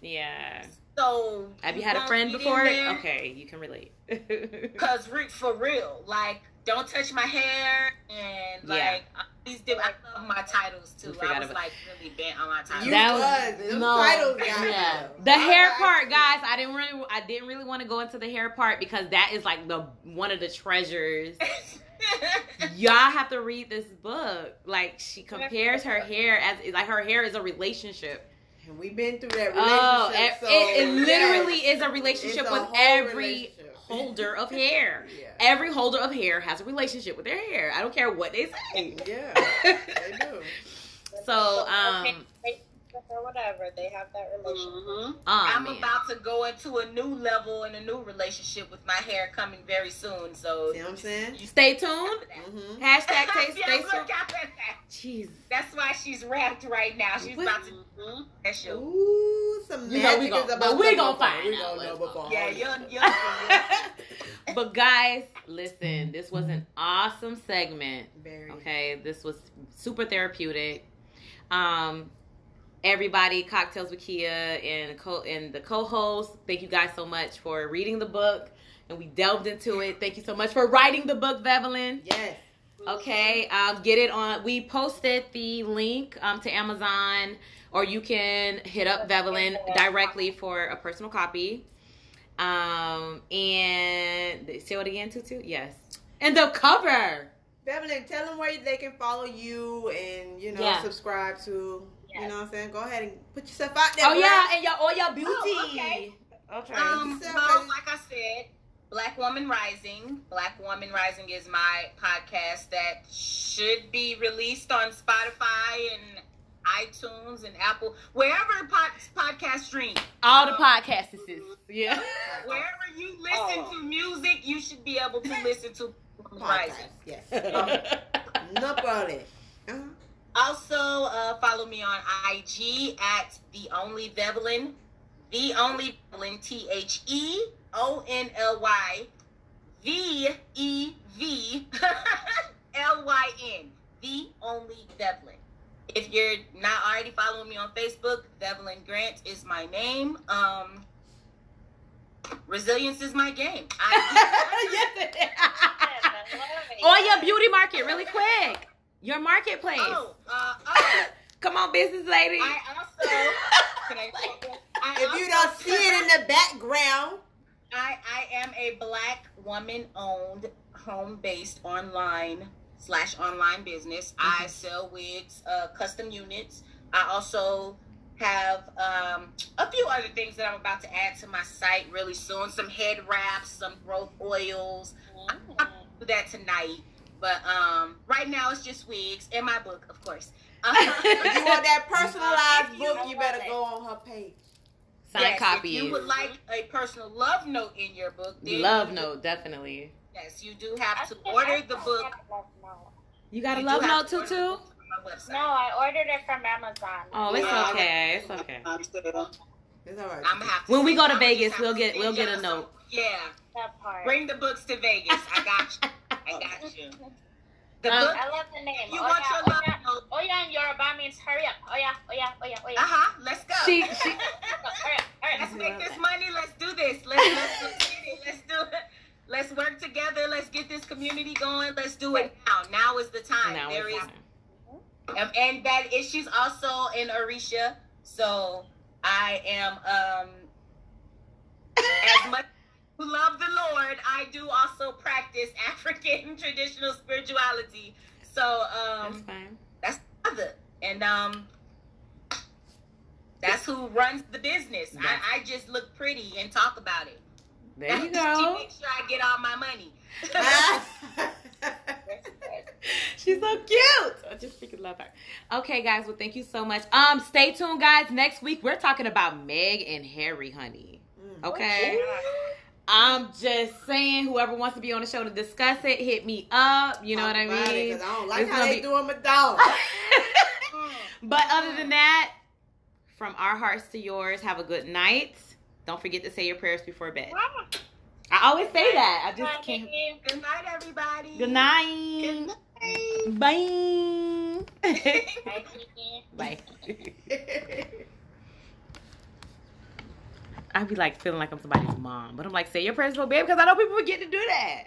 Yeah. So Have you had a friend before? Okay, you can relate. Cause re- for real, like don't touch my hair and like Yeah. these different. I love my titles too. I was about- like really bent on my titles. You That was. was- Them no. titles yeah. The I hair like part, it. guys, I didn't really I didn't really want to go into the hair part because that is like the one of the treasures. Y'all have to read this book. Like she compares her hair as like her hair is a relationship. And we've been through that oh, relationship. Oh, it, so, it, it literally yes. is a relationship It's a with whole every relationship. Holder of hair. Yeah. Every holder of hair has a relationship with their hair. I don't care what they say. Yeah, they do. So, um, or whatever, they have that relationship. Mhm. oh, I'm man. about to go into a new level and a new relationship with my hair coming very soon. So See what I'm saying? you Stay tuned. Mm-hmm. Hashtag taste yeah, stay look tuned. out for that. Jeez. That's why she's wrapped right now. She's about to Mhm. that show. Ooh, some You know we magic gon- is but about we to gon' before. find We out gonna know before. Yeah, you'll, this. you'll, but guys, listen, this was an awesome segment. Very. Okay, this was super therapeutic. Um, everybody, cocktails with Kia and co and the co-host. Thank you guys so much for reading the book, and we delved into it. Thank you so much for writing the book, Vevelin. Yes. Okay, um, get it on. We posted the link um, to Amazon, or you can hit up Vevelin directly for a personal copy. Um, and say it again, Tutu. Yes, and the cover. Beverly, tell them where they can follow you and you know Yeah. subscribe to. You know what I'm saying? Go ahead and put yourself out there. Oh girl. yeah, and your all your beauty. Oh, okay. Okay. Um, Yourself well, like I said, Black Woman Rising. Black Woman Rising is my podcast that should be released on Spotify and iTunes and Apple, wherever pod, podcast stream. all the podcasts is yeah. Wherever you listen Oh. to music, you should be able to listen to Black Woman Podcast. Rising. Yes. no problem. Also, uh, follow me on IG at the only Vevelin, the only Vevelin, T H E O N L Y V E V L Y N, the only Vevelin. If you're not already following me on Facebook, Vevelin Grant is my name. Um, resilience is my game. I, yes, it is. Yes, I love it. Or your beauty market, really quick. Your marketplace. oh, uh, oh, Come on, business lady. I also. Can I, I If you don't see it in the background, I, I am a black woman owned home based online slash online business. I sell wigs, uh, custom units. I also have um, a few other things that I'm about to add to my site really soon. Some head wraps, some growth oils. I'm gonna do that tonight. But um, right now it's just wigs and my book, of course. if you want that personalized you- book, you better go on her page. Sign Yes, copy. If you would like a personal love note in your book, then Love you- note, definitely. Yes, you do I have to think- I order the book. have a love note. You got a You love note to too, order the too? book from my website. No, I ordered it from Amazon. Oh, it's Yeah. okay. It's okay. I'm It's all right. I'm gonna have to When we go to I'ma Vegas, we'll get we'll get a note. Yeah, That part. bring the books to Vegas. I got you. I got you. The Um, book. I love the name. You Oya, want your love Oya. note? Oya in Yoruba means hurry up. Oya, Oya, Oya, Oya. Uh huh. Let's go. She- she- hurry up, hurry Let's make this money. Let's do this. Let's, let's, let's get it. Let's do it. Let's work together. Let's get this community going. Let's do it now. Now is the time. Now there it's is time. Um, and that is she's also in Orisha. So I am um as much who love the Lord, I do also practice African traditional spirituality. So That's um fine. that's other, And um that's who runs the business. That's- I, I just look pretty and talk about it. There you She go. makes sure I get all my money. She's so cute. I just freaking love her. Okay, guys. Well, thank you so much. Um, stay tuned, guys. Next week we're talking about Meg and Harry, honey. Okay. I'm just saying, whoever wants to be on the show to discuss it, hit me up. You know what I mean? about it, I don't like It's how they be- doing my dog. but other than that, from our hearts to yours, have a good night. Don't forget to say your prayers before bed. I always say that. I just can't. Good night, everybody. Good night. Good night. Bye. Bye. I'd be like feeling like I'm somebody's mom, but I'm like, say your prayers for baby because I know people forget to do that.